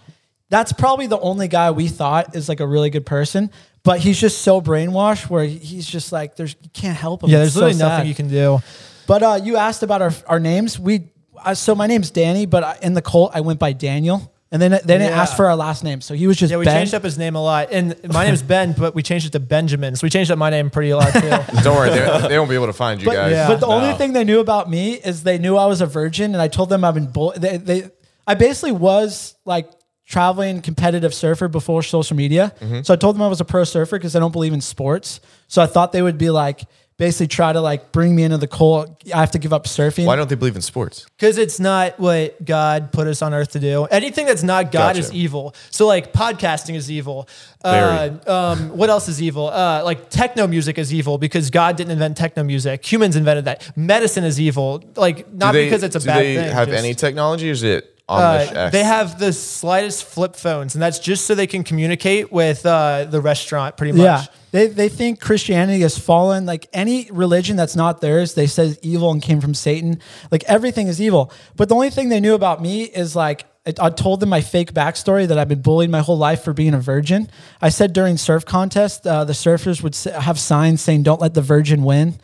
that's probably the only guy we thought is like a really good person. But he's just so brainwashed where he's just like there's you can't help him. Yeah, there's It's so nothing sad. you can do. But uh, you asked about our our names. We uh, so my name's Danny, but I- in the cult I went by Daniel, and then they didn't Yeah. ask for our last name, so he was just Yeah, we Ben. changed up his name a lot. And my name's Ben, but we changed it to Benjamin. So we changed up my name pretty a lot too. Don't worry, they, they won't be able to find you But, guys. Yeah. but the only thing they knew about me is they knew I was a virgin, and I told them I've been bull. They, they, I basically was like traveling competitive surfer before social media. Mm-hmm. So I told them I was a pro surfer because I don't believe in sports. So I thought they would be like basically try to like bring me into the cult. I have to give up surfing. Why don't they believe in sports? Because it's not what God put us on earth to do. Anything that's not God Gotcha. is evil. So like podcasting is evil. Uh, um, what else is evil? Uh, like techno music is evil because God didn't invent techno music. Humans invented that. Medicine is evil. Like not they, because it's a do bad they thing. have just- any technology or is it on uh, they have the slightest flip phones, and that's just so they can communicate with uh, the restaurant, pretty much. Yeah. They, they think Christianity has fallen. Like any religion that's not theirs, they say is evil and came from Satan. Like everything is evil. But the only thing they knew about me is like, I, I told them my fake backstory that I've been bullied my whole life for being a virgin. I said during surf contest, uh, the surfers would have signs saying, don't let the virgin win.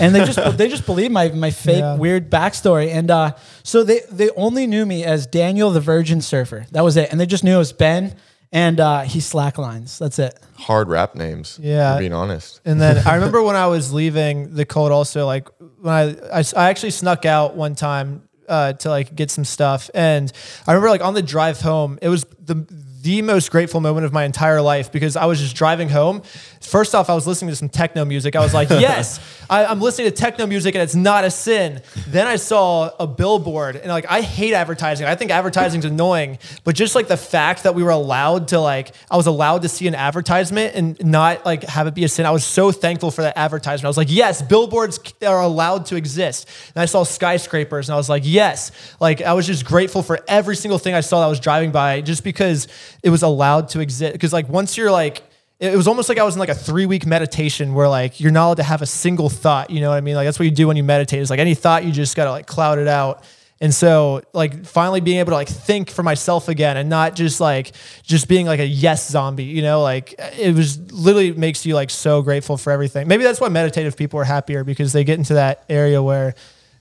And they just they just believe my my fake Yeah. weird backstory, and uh, so they they only knew me as Daniel the Virgin Surfer. That was it, and they just knew it was Ben, and uh, he slacklines. That's it. hard rap names. Yeah. For being honest. And then I remember when I was leaving the cult also, like when I, I, I actually snuck out one time uh, to like get some stuff. And I remember like on the drive home, it was the, the most grateful moment of my entire life because I was just driving home. First off, I was listening to some techno music. I was like, yes, I, I'm listening to techno music and it's not a sin. Then I saw a billboard and like, I hate advertising. I think advertising is annoying, but just like the fact that we were allowed to like, I was allowed to see an advertisement and not like have it be a sin. I was so thankful for that advertisement. I was like, yes, billboards are allowed to exist. And I saw skyscrapers and I was like, yes, like I was just grateful for every single thing I saw that was driving by just because it was allowed to exist. Because like once you're like, it was almost like I was in like a three week meditation where like you're not allowed to have a single thought. You know what I mean? Like that's what you do when you meditate. It's like any thought you just gotta like cloud it out. And so like finally being able to like think for myself again and not just like just being like a yes zombie, you know, like it was literally makes you like so grateful for everything. Maybe that's why meditative people are happier because they get into that area where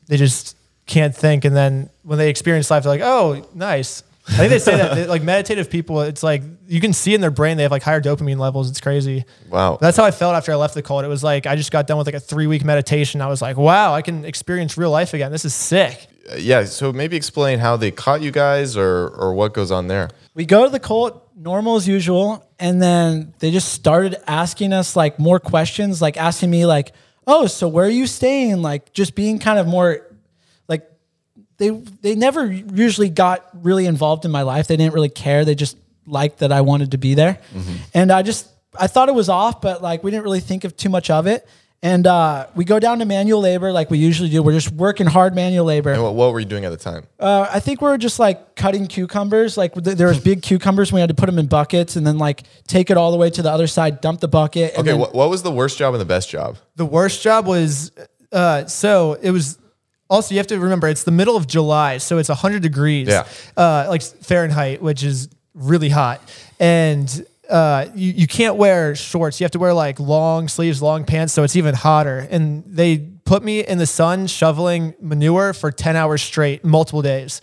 they just can't think. And then when they experience life, they're like, oh, nice. I think they say that they- like meditative people, it's like you can see in their brain they have like higher dopamine levels. It's crazy. Wow. That's how I felt after I left the cult. It was like I just got done with like a three week meditation. I was like, wow, I can experience real life again. This is sick. yeah. So maybe explain how they caught you guys or or what goes on there. we go to the cult normal as usual and then they just started asking us like more questions like asking me like oh so where are you staying like just being kind of more like they they never usually got really involved in my life they didn't really care they just liked that i wanted to be there and i just i thought it was off but like we didn't really think of too much of it and uh, we go down to manual labor like we usually do we're just working hard manual labor And what, what were you doing at the time? uh, I think we are just like cutting cucumbers. Like th- there was big cucumbers. We had to put them in buckets and then like take it all the way to the other side, dump the bucket. And Okay. then- What, what was the worst job and the best job? The worst job was uh, so it was. Also, you have to remember it's the middle of July, so it's 100 degrees, Yeah. uh, like Fahrenheit, which is really hot, and uh, you you can't wear shorts. You have to wear like long sleeves, long pants, so it's even hotter. And they put me in the sun shoveling manure for 10 hours straight, multiple days.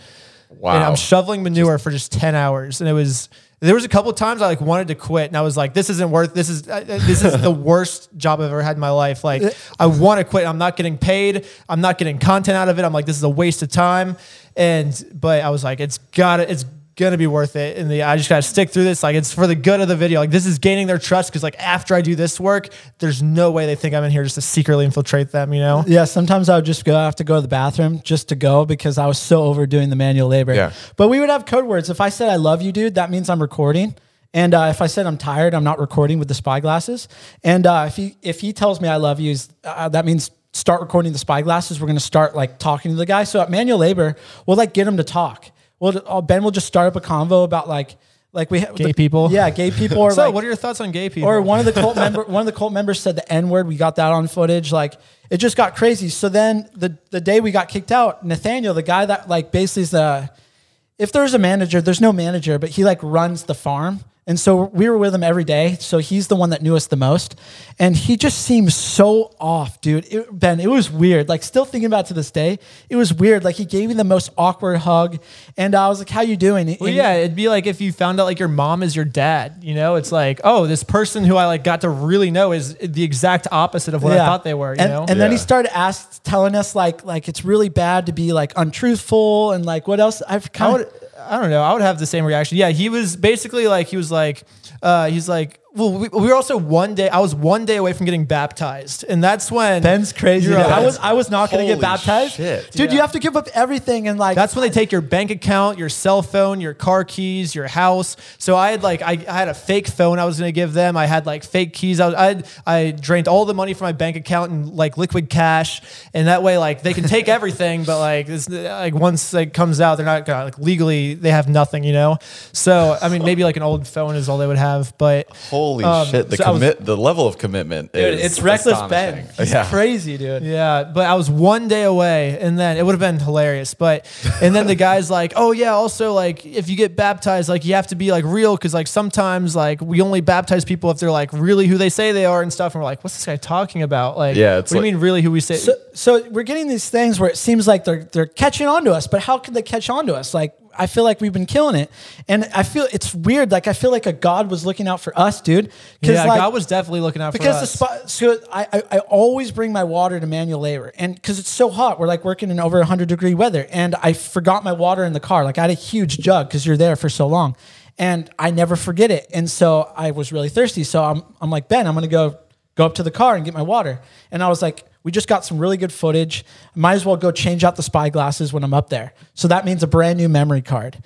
Wow. And I'm shoveling manure for just 10 hours. And it was, there was a couple of times I like wanted to quit and I was like, this isn't worth, this is, uh, this is the worst job I've ever had in my life. Like I want to quit. I'm not getting paid. I'm not getting content out of it. I'm like, this is a waste of time. And, but I was like, it's gotta, it's gonna be worth it. And the, I just gotta stick through this. Like it's for the good of the video. Like this is gaining their trust because like after I do this work, there's no way they think I'm in here just to secretly infiltrate them. You know? Yeah, sometimes I would just go I have to go to the bathroom just to go because I was so overdoing the manual labor. Yeah. But we would have code words. If I said I love you, dude, that means I'm recording. And uh, if I said I'm tired, I'm not recording with the spyglasses. And uh, if he if he tells me I love you, uh, that means start recording the spyglasses. We're gonna start like talking to the guy. So at manual labor, we'll like get him to talk. Well, uh, Ben will just start up a convo about like like we have Gay people? Yeah, gay people. Or So like, what are your thoughts on gay people? or one of the cult member one of the cult members said the N word. We got that on footage. Like it just got crazy. So then the the day we got kicked out, Nathaniel, the guy that like basically is the if there's a manager, there's no manager, but he like runs the farm. And so we were with him every day. So he's the one that knew us the most. And he just seemed so off, dude. It, ben, it was weird. Like still thinking about it to this day, it was weird. Like he gave me the most awkward hug. And I was like, how you doing? Well, And- yeah, it'd be like if you found out like your mom is your dad. You know, it's like, oh, this person who I like got to really know is the exact opposite of what I thought they were. You and, know, and then he started ask, telling us like like it's really bad to be like untruthful and like what else I've I kind would, I don't know. I would have the same reaction. Yeah, he was basically like he was like, uh, he's like. Well, we, we were also one day. I was one day away from getting baptized, and that's when Ben's crazy. You're. I was I was not going to get baptized, shit. dude. You have to give up everything and like That's when they take your bank account, your cell phone, your car keys, your house. So I had like I, I had a fake phone I was gonna give them. I had like fake keys. I was, I had, I drained all the money from my bank account in like liquid cash, and that way like they can take everything, but like it's like once it comes out, they're not gonna like legally they have nothing, you know. So I mean maybe like an old phone is all they would have, but Holy Um, shit! The so I was- commit, the level of commitment. dude, is it's reckless Ben. astonishing. He's Yeah. crazy, dude. Yeah, but I was one day away, and then it would have been hilarious. But and then the guy's like, "Oh yeah, also like if you get baptized, like you have to be like real because like sometimes like we only baptize people if they're like really who they say they are and stuff." And we're like, "What's this guy talking about?" Like, Yeah, what it's do you mean really who we say? So, so we're getting these things where it seems like they're they're catching on to us, but how can they catch on to us? Like I feel like we've been killing it, and I feel it's weird. Like I feel like a God was looking out for us, dude. yeah, like, God was definitely looking out because for the us. spot. So I, I I always bring my water to manual labor, and because it's so hot, we're like working in over 100 degree weather, and I forgot my water in the car. Like I had a huge jug because you're there for so long, and I never forget it, and so I was really thirsty. So I'm I'm like Ben, I'm gonna go go up to the car and get my water, and I was like. We just got some really good footage. Might as well go change out the spy glasses when I'm up there. So that means a brand new memory card.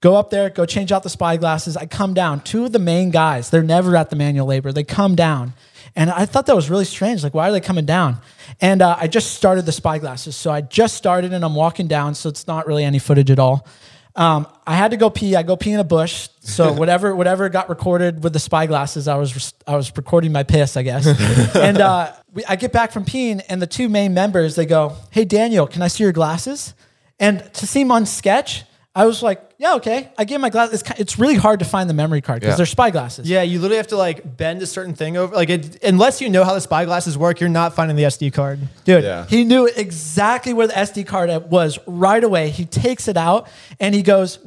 Go up there, go change out the spy glasses. I come down. Two of the main guys, they're never at the manual labor. They come down. And I thought that was really strange. Like, why are they coming down? And uh, I just started the spy glasses. So I just started and I'm walking down. So it's not really any footage at all. Um, I had to go pee. I go pee in a bush. So whatever whatever got recorded with the spy glasses, I was I was recording my piss, I guess. and uh, we, I get back from peeing, and the two main members they go, "Hey Daniel, can I see your glasses?" And to seem on sketch, I was like, "Yeah, okay." I gave my glasses. It's, it's really hard to find the memory card because Yeah. they're spy glasses. yeah, you literally have to like bend a certain thing over. Like, it, unless you know how the spy glasses work, you're not finding the SD card. Dude, Yeah. he knew exactly where the SD card was right away. He takes it out and he goes,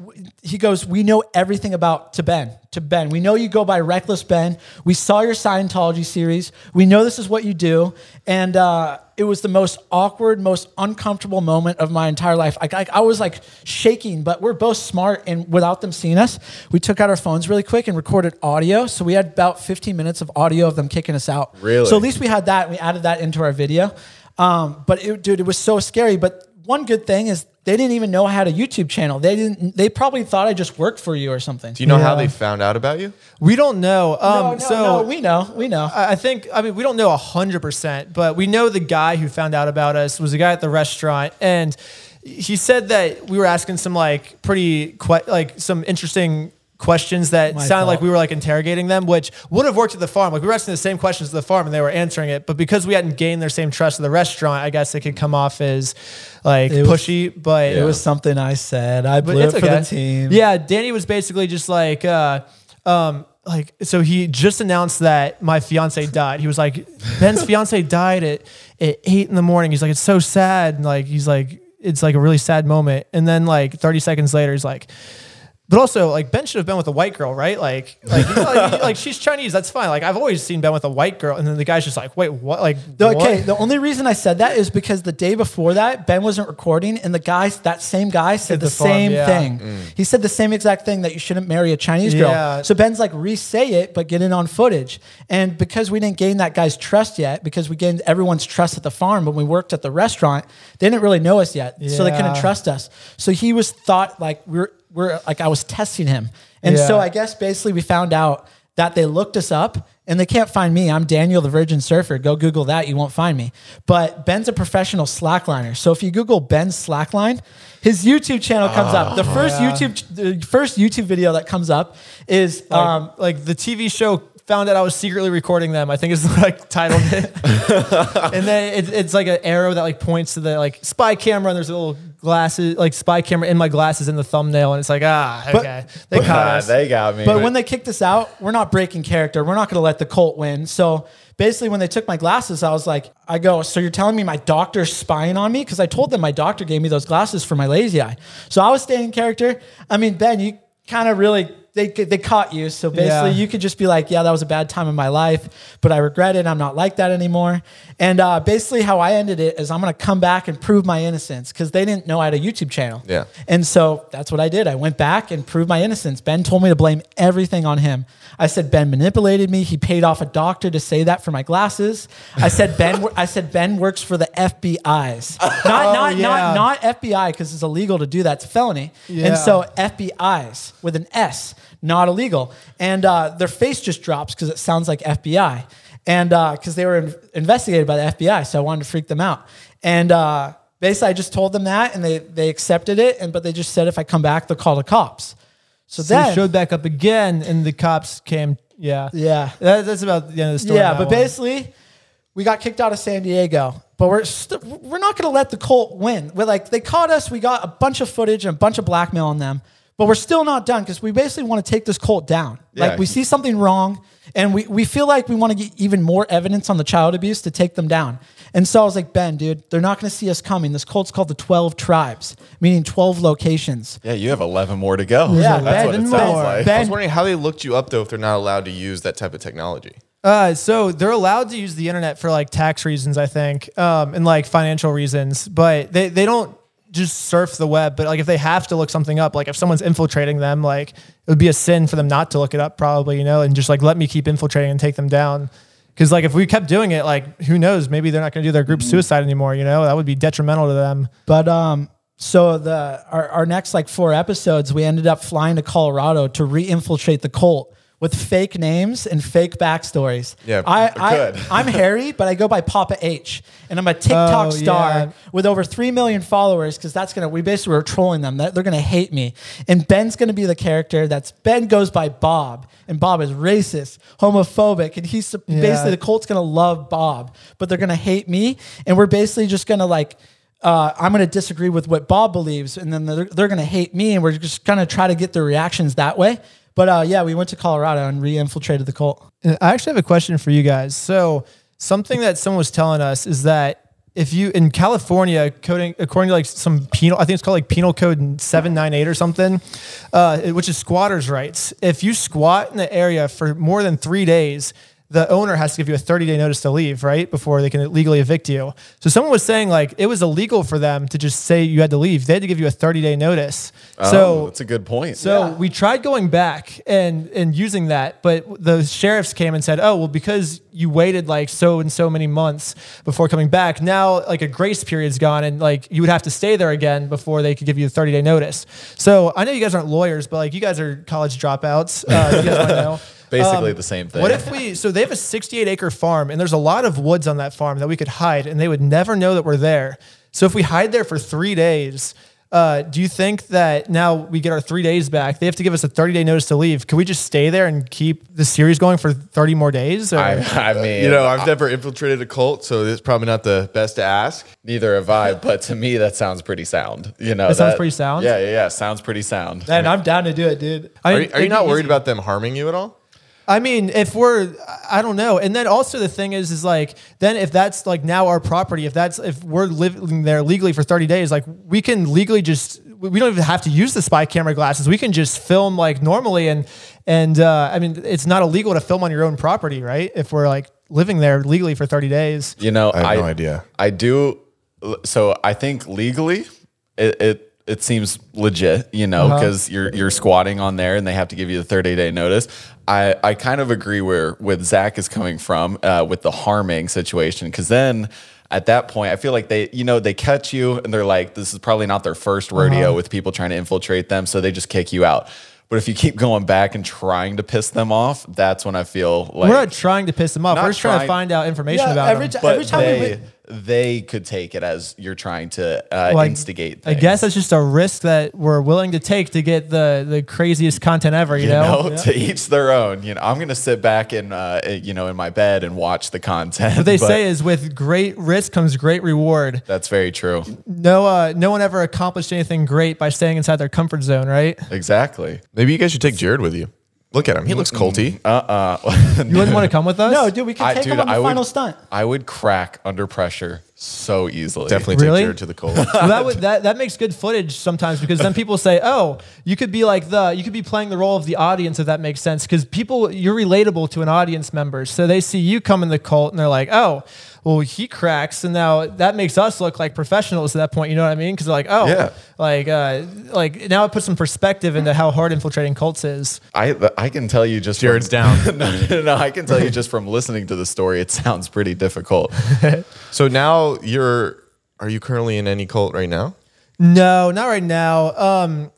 he goes, we know everything about to Ben, to Ben. We know you go by Reckless Ben. We saw your Scientology series. We know this is what you do. And uh, it was the most awkward, most uncomfortable moment of my entire life. I, I, I was like shaking, but we're both smart. And without them seeing us, we took out our phones really quick and recorded audio. So we had about 15 minutes of audio of them kicking us out. Really? So at least we had that. And We added that into our video. Um, but it, dude, it was so scary. But one good thing is they didn't even know I had a YouTube channel. They didn't. They probably thought I just worked for you or something. Do you know how they found out about you? We don't know. Um, no, no, so no, we know. We know. I I think, I mean, we don't know 100%, but we know the guy who found out about us was a guy at the restaurant. And he said that we were asking some like pretty, que- like some interesting questions that My sounded like we were like interrogating them, which would have worked at the farm. Like we were asking the same questions at the farm and they were answering it. But because we hadn't gained their same trust at the restaurant, I guess it could come off as like It was- pushy. But It was something I said. I blew it for okay. the team. Yeah, Danny was basically just like, uh, um, like so he just announced that my fiance died. He was like, Ben's fiance died at, at eight in the morning. He's like, it's so sad. And like he's like, it's like a really sad moment. And then like 30 seconds later, he's like, but also, like Ben should have been with a white girl, right? Like, like, you know, like, like, she's Chinese. That's fine. Like I've always seen Ben with a white girl, and then the guy's just like, wait, what? Like, Okay, what? the only reason I said that is because the day before that, Ben wasn't recording, and the guy, that same guy, said the, the farm, same yeah. thing. Mm. He said the same exact thing that you shouldn't marry a Chinese girl. Yeah. So Ben's like, re-say it, but get it on footage. And because we didn't gain that guy's trust yet, because we gained everyone's trust at the farm when we worked at the restaurant, they didn't really know us yet, so they couldn't trust us. So he was thought like we're we're like I was testing him, and so I guess basically we found out that they looked us up and they can't find me. I'm Daniel the Virgin Surfer. Go Google that. You won't find me. But Ben's a professional slackliner. So if you Google Ben Slackline, his YouTube channel comes up. The first YouTube, the first YouTube video that comes up is Like, um, like the TV show found out I was secretly recording them. I think is like titled it. and then it, it's like an arrow that like points to the like spy camera, and there's a little glasses like spy camera in my glasses in the thumbnail, and it's like ah But- okay, they caught Ah, us. they got me. But when they kicked us out, we're not breaking character. We're not going to let the cult win. So basically, when they took my glasses, I was like, I go, so you're telling me my doctor's spying on me? Because I told them my doctor gave me those glasses for my lazy eye. So I was staying in character. I mean, Ben, you kind of really. They, they caught you. So basically, Yeah. you could just be like, yeah, that was a bad time in my life, but I regret it. I'm not like that anymore. And uh, basically, how I ended it is I'm going to come back and prove my innocence because they didn't know I had a YouTube channel. Yeah. And so that's what I did. I went back and proved my innocence. Ben told me to blame everything on him. I said Ben manipulated me. He paid off a doctor to say that for my glasses. I said Ben. I said Ben works for the FBI's, not not Oh, yeah. not not FBI because it's illegal to do that. It's a felony. Yeah. And so FBI's with an S, not illegal. And uh, their face just drops because it sounds like FBI. And because they were in- investigated by the FBI, so I wanted to freak them out. And uh, basically, I just told them that, and they they accepted it. And but they just said if I come back, they'll call the cops. So, So then they showed back up again, and the cops came. Yeah, Yeah. That, that's about the end of the story. Yeah, but one. basically, we got kicked out of San Diego. But we're st- we're not going to let the cult win. We're like they caught us. We got a bunch of footage and a bunch of blackmail on them. But we're still not done because we basically want to take this cult down. Yeah. Like we see something wrong, and we, we feel like we want to get even more evidence on the child abuse to take them down. And so I was like, Ben, dude, they're not going to see us coming. This cult's called the Twelve Tribes, meaning twelve locations. yeah, you have 11 more to go. Yeah, that's what it Ben sounds more. like. Ben- I was wondering how they looked you up though if they're not allowed to use that type of technology. Uh, so they're allowed to use the internet for like tax reasons, I think, um, and like financial reasons, but they, they don't just surf the web. But like if they have to look something up, like if someone's infiltrating them, like it would be a sin for them not to look it up, probably, you know, and just like let me keep infiltrating and take them down. Because like if we kept doing it, like who knows, maybe they're not going to do their group suicide anymore. You know, that would be detrimental to them. But um, so the our, our next like four episodes, we ended up flying to Colorado to re-infiltrate the cult with fake names and fake backstories. Yeah, I, good. I I'm Harry, but I go by Papa H, and I'm a TikTok Oh, star yeah. with over three million followers. Because that's gonna we basically were trolling them. That they're gonna hate me, and Ben's gonna be the character. That's Ben goes by Bob, and Bob is racist, homophobic, and he's basically the cult's gonna love Bob, but they're gonna hate me, and we're basically just gonna like uh, I'm going to disagree with what Bob believes, and then they're, they're going to hate me, and we're just going to try to get their reactions that way. But uh, yeah, we went to Colorado and re-infiltrated the cult. And I actually have a question for you guys. So something that someone was telling us is that if you in California, coding according to like some penal, I think it's called like Penal Code seven nine eight or something, uh, which is squatters' rights. If you squat in the area for more than three days, the owner has to give you a 30 day notice to leave, right? Before they can legally evict you. So someone was saying like it was illegal for them to just say you had to leave. They had to give you a 30 day notice. Oh, so that's a good point. so we tried going back and and using that, but the sheriffs came and said, "Oh, well, because you waited like so and so many months before coming back, now like a grace period's gone, and like you would have to stay there again before they could give you a 30 day notice." So I know you guys aren't lawyers, but like you guys are college dropouts. Uh, you guys might know. Basically the same thing. What if we? So they have a 68 acre farm, and there's a lot of woods on that farm that we could hide, and they would never know that we're there. So if we hide there for three days, uh, do you think that now we get our three days back? They have to give us a 30 day notice to leave. Can we just stay there and keep the series going for 30 more days? Or? I, I mean, You know, I've never infiltrated a cult, so it's probably not the best to ask. neither have I, but to me, that sounds pretty sound. You know, That sounds pretty sound? Yeah, yeah, yeah. Sounds pretty sound. And I'm down to do it, dude. I- Are you, are you not be worried easy. about them harming you at all? I mean, if we're, I don't know. And then also the thing is, is like, then if that's like now our property, if that's, if we're living there legally for 30 days, like we can legally just, we don't even have to use the spy camera glasses. We can just film like normally. And, and, uh, I mean, it's not illegal to film on your own property, right? If we're like living there legally for 30 days. You know, I have no idea. I do. So I think legally, it it, it seems legit. You know, Uh-huh. because you're you're squatting on there, and they have to give you the 30 day notice. I I kind of agree where with Zach is coming from uh, with the harming situation, because then. At that point, I feel like they, you know, they catch you and they're like, this is probably not their first rodeo Uh-huh. with people trying to infiltrate them. So they just kick you out. But if you keep going back and trying to piss them off, that's when I feel like we're not trying to piss them off. We're just trying, to find out information Yeah, about every them. but time we they, went- they could take it as you're trying to uh, Well, I- instigate. I Things, guess that's just a risk that we're willing to take to get the the craziest content ever. You, you know, know, to each their own. You know, I'm gonna sit back and uh, you know in my bed and watch the content. what they but say is with great risk comes great reward. that's very true. No, uh, no one ever accomplished anything great by staying inside their comfort zone, right? Exactly. Maybe you guys should take Jared with you. Look at him. He looks culty. Uh-uh. You wouldn't want to come with us? No, dude, we can I- take dude, him on the I would- final stunt. I would crack under pressure so easily. Definitely Really? take Jared to the cold. Well, that would that, that makes good footage sometimes because then people say, "Oh, you could be like the you could be playing the role of the audience if that makes sense." Because people, you're relatable to an audience member, so they see you come in the cult and they're like, "Oh, well, he cracks," and now that makes us look like professionals at that point. You know what I mean? Because they're like, "Oh, Yeah. like uh, like now it puts some perspective into how hard infiltrating cults is." I I can tell you just Jared's from, down. no, no, no, I can tell you just from listening to the story, it sounds pretty difficult. So now you're. Are you currently in any cult right now? No, not right now. Um,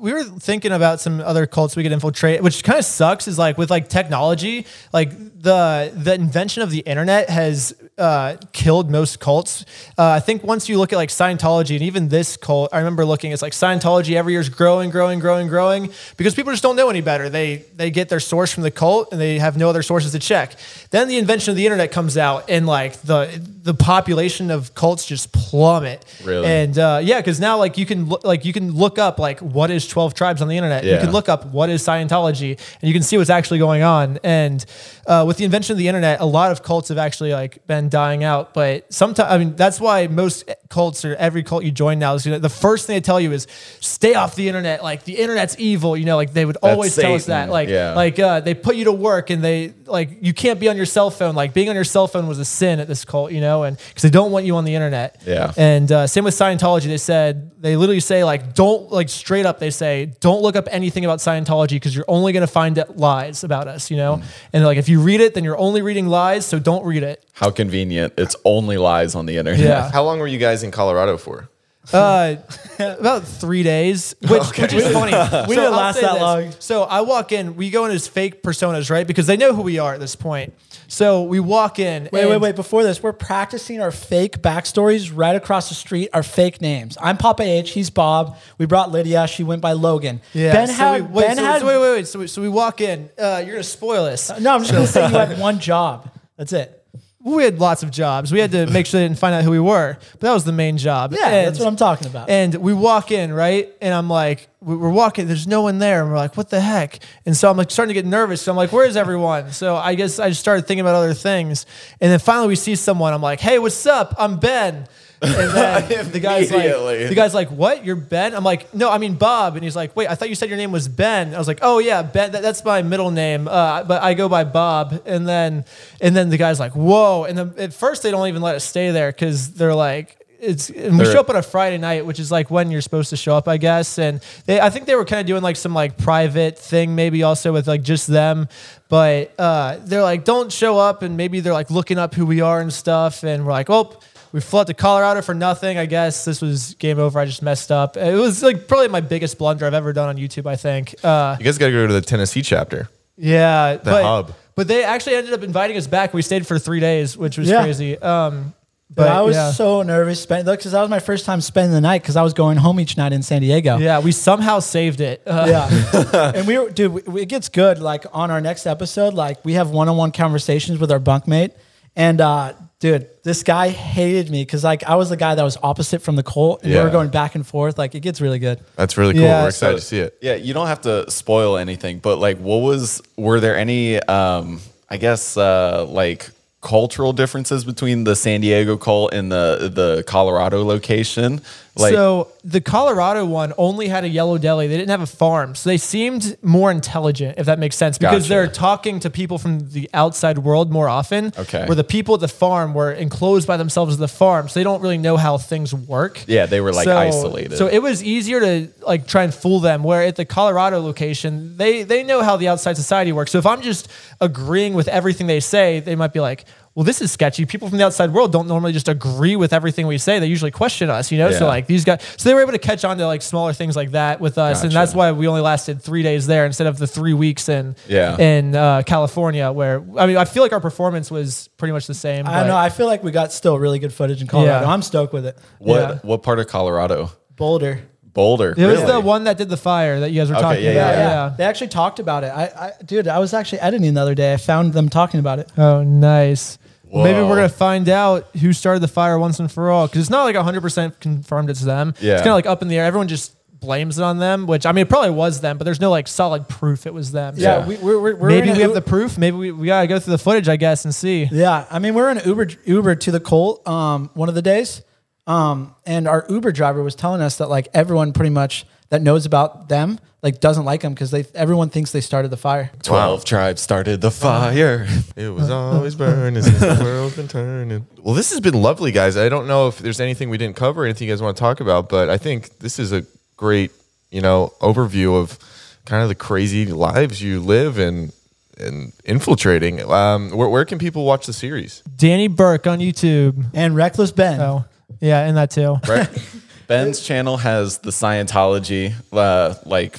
we were thinking about some other cults we could infiltrate, which kind of sucks. Is like with like technology, like the the invention of the internet has uh, killed most cults. Uh, I think once you look at like Scientology and even this cult, I remember looking. It's like Scientology every year is growing, growing, growing, growing because people just don't know any better. They they get their source from the cult and they have no other sources to check. Then the invention of the internet comes out and like the the population of cults just plummet. Really? And uh, yeah, because now like you can like you can look up like what is twelve tribes on the internet. You can look up what is Scientology, and you can see what's actually going on. And uh, with the invention of the internet, a lot of cults have actually like been dying out. But sometimes, I mean, that's why most cults or every cult you join now is you know, the first thing they tell you is stay off the internet. Like the internet's evil. You know, like they would always tell us that. Like Yeah. like uh, they put you to work and they like you can't be on your cell phone. Like being on your cell phone was a sin at this cult. You know, and because they don't want you on the internet. Yeah. And uh, same with Scientology. They said they literally say like don't like straight up. They say don't look up anything about Scientology because you're only going to find lies about us. You Mm. know. And like if you read it, then you're only reading lies. So don't read it. How convenient. It's only lies on the internet. Yeah. How long were you guys in Colorado for? Uh, about three days, which, which is funny. We didn't last that this. long. So I walk in, we go in as fake personas, right? Because they know who we are at this point. So we walk in. Wait, wait, wait. Before this, we're practicing our fake backstories right across the street, our fake names. I'm Papa H. He's Bob. We brought Lydia. She went by Logan. Yeah. Ben so had. we, wait, ben so, had so wait, wait, wait. So we, so we walk in. Uh, you're gonna spoil this. No, I'm just going to say you had one job. That's it. We had lots of jobs. We had to make sure they didn't find out who we were, but that was the main job. Yeah, And- that's what I'm talking about. And we walk in, right? And I'm like, we- we're walking, there's no one there. And we're like, what the heck? And so I'm like starting to get nervous. So I'm like, where's everyone? So I guess I just started thinking about other things. And then finally we see someone. I'm like, hey, what's up? I'm Ben. And then the guy's like, the guy's like, what? You're Ben? I'm like, no, I mean Bob. And he's like, wait, I thought you said your name was Ben. I was like, oh yeah, Ben. That, that's my middle name, uh, but I go by Bob. And then, and then the guy's like, whoa. And then at first they don't even let us stay there because they're like, it's and we show up on a Friday night, which is like when you're supposed to show up, I guess. And they, I think they were kind of doing like some like private thing, maybe also with like just them. But uh, they're like, don't show up, and maybe they're like looking up who we are and stuff. And we're like, oh, we flew out to Colorado for nothing. I guess this was game over. I just messed up. It was like probably my biggest blunder I've ever done on YouTube. I think. Uh, You guys got to go to the Tennessee chapter. yeah, but, hub. But they actually ended up inviting us back. We stayed for three days, which was Yeah. crazy. Um, But I was yeah. so nervous spending because that was my first time spending the night because I was going home each night in San Diego. yeah, we somehow saved it. Uh, Yeah. and we were, dude, we- it gets good. Like on our next episode, like we have one on one conversations with our bunkmate. And uh, dude, this guy hated me because like I was the guy that was opposite from the Colt, and we Yeah. were going back and forth. Like it gets really good. That's really cool. Yeah, We're excited So- to see it. Yeah, you don't have to spoil anything, but like, what was? Were there any? Um, I guess uh, like cultural differences between the San Diego cult and the the Colorado location. Like, so the Colorado one only had a yellow deli. They didn't have a farm, so they seemed more intelligent, if that makes sense, because Gotcha. they're talking to people from the outside world more often. Okay. Where the people at the farm were enclosed by themselves as the farm, so they don't really know how things work. yeah, they were like so, isolated. So it was easier to like try and fool them. Where at the Colorado location, they they know how the outside society works. So if I'm just agreeing with everything they say, they might be like, "Well, this is sketchy." People from the outside world don't normally just agree with everything we say. They usually question us, you know. So like these guys, so they were able to catch on to like smaller things like that with us, and that's why we only lasted three days there instead of the three weeks in Yeah. in uh, California. Where I mean, I feel like our performance was pretty much the same. I but- know. I feel like we got still really good footage in Colorado. Yeah. I'm stoked with it. what yeah. what part of Colorado? Boulder. Boulder. It was the one that did the fire that you guys were Okay, talking yeah, about. yeah, yeah. They actually talked about it. I, I, dude, I was actually editing the other day. I found them talking about it. Oh, nice. Well, Maybe we're gonna find out who started the fire once and for all because it's not like 100 percent confirmed it's them. Yeah. it's kind of like up in the air. Everyone just blames it on them, which I mean, it probably was them, but there's no like solid proof it was them. Yeah, Yeah. we, we're, we're, we're maybe we have U- the proof. Maybe we, we gotta go through the footage, I guess, and see. Yeah, I mean, we're in Uber Uber to the Colt um, one of the days, um, and our Uber driver was telling us that like everyone pretty much that knows about them like doesn't like them because they everyone thinks they started the fire. Twelve tribes started the fire. It was always burning since the world's been turning. Well, this has been lovely, guys. I don't know if there's anything we didn't cover, anything you guys want to talk about, but I think this is a great, you know, overview of kind of the crazy lives you live and and infiltrating. Um, where, where can people watch the series? Danny Berk on YouTube. And Reckless Ben. Oh, yeah, and that too. Right? Ben's channel has the Scientology, uh, like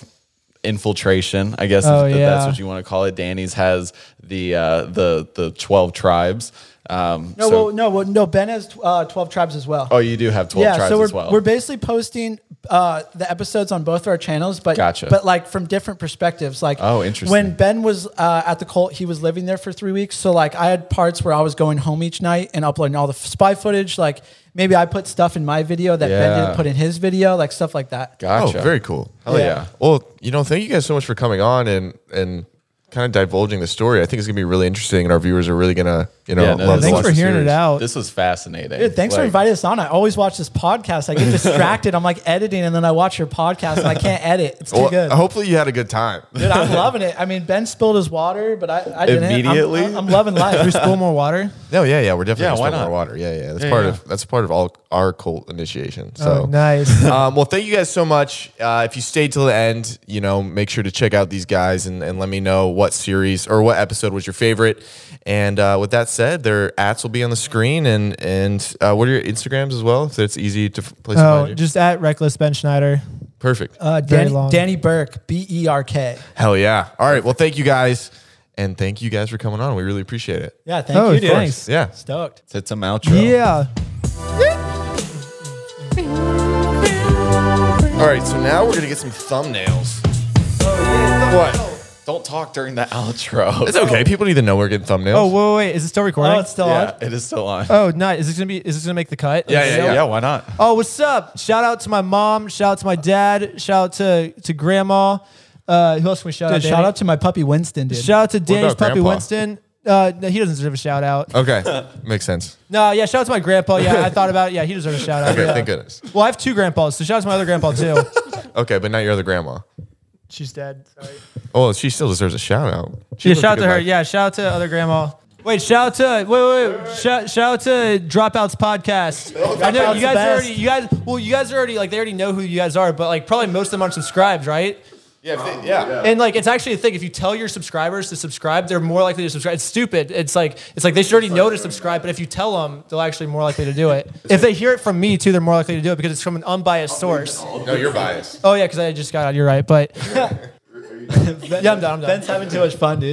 infiltration. I guess Oh, if yeah. that's what you want to call it. Danny's has the uh, the the twelve tribes. Um, No, so- well, no, well, no. Ben has uh, twelve tribes as well. oh, you do have twelve yeah, tribes so we're, as well. we're basically posting uh, the episodes on both of our channels, but Gotcha. but like from different perspectives. Like Oh, interesting. When Ben was uh, at the cult, he was living there for three weeks. So like I had parts where I was going home each night and uploading all the spy footage. Like maybe I put stuff in my video that Ben Yeah. didn't put in his video, like stuff like that. Oh, gotcha. Oh, very cool. Hell yeah. Yeah. Well, you know, thank you guys so much for coming on and and kind of divulging the story. I think it's gonna be really interesting, and our viewers are really gonna, you know, Yeah, no, love to Thanks watch for the hearing it out. This was fascinating. Dude, thanks for Like, inviting us on. I always watch this podcast. I get distracted. I'm like editing, and then I watch your podcast, and I can't edit. It's too Well, good. hopefully you had a good time. Dude, I'm loving it. I mean, Ben spilled his water, but I, I didn't. I'm- Immediately? I'm, I'm loving Should we life. spill more water? No, yeah, yeah, we're definitely Yeah, gonna why spill more not? water. Yeah, yeah, that's Yeah, part yeah. of that's part of all our cult initiation. So Oh, nice. um, well, thank you guys so much. Uh, if you stayed till the end, you know, make sure to check out these guys and, and let me know what series or what episode was your favorite. And uh, with that said, their ads will be on the screen and and uh, what are your Instagrams as well? If it's easy to place to Oh, just at Reckless Ben Schneider. Perfect. Uh, Danny, long. Danny Berk, B E R K. Hell yeah! All right. Well, thank you guys, and thank you guys for coming on. We really appreciate it. Yeah, thank Oh, you, dude. thanks. Yeah. Stoked. Hit some outro. Yeah. All right. So now we're gonna get some thumbnails. What? Don't talk during the outro. It's okay. People need to know we're getting thumbnails. Oh, wait, wait, wait. Is it still recording? Oh, it's still yeah, on. it is still on. Oh, nice. Is this gonna be? Is this gonna make the cut? Yeah, yeah, yeah, yeah. Why not? Oh, what's up? Shout out to my mom. Shout out to my dad. Shout out to to grandma. Uh, who else can we shout Dude, out? shout Danny? out to my puppy Winston, dude. Shout out to Danny's puppy grandpa? Winston. Uh, no, he doesn't deserve a shout out. Okay. Makes sense. No, yeah, shout out to my grandpa. Yeah, I thought about it. Yeah, he deserves a shout out. Okay. yeah. Thank goodness. Well, I have two grandpas, so shout out to my other grandpa too. Okay, but not your other grandma. She's dead. Sorry. Oh, she still deserves a shout out. She Yeah, shout out to her. life. Yeah, shout out to other grandma. Wait, shout out to wait, wait, wait. Shout, shout out to Dropouts podcast. I know you guys best. already, you guys, well, you guys are already like they already know who you guys are, but like probably most of them aren't subscribed, right? Yeah. they- yeah. And like it's actually a thing. If you tell your subscribers to subscribe, they're more likely to subscribe. It's stupid. It's like it's like they should already know to subscribe, but if you tell them, they'll actually more likely to do it. If they hear it from me too, they're more likely to do it because it's from an unbiased source. No, you're biased. Oh yeah, because I just got out. You're right, but yeah, I'm done. I'm done. Ben's having too much fun, dude.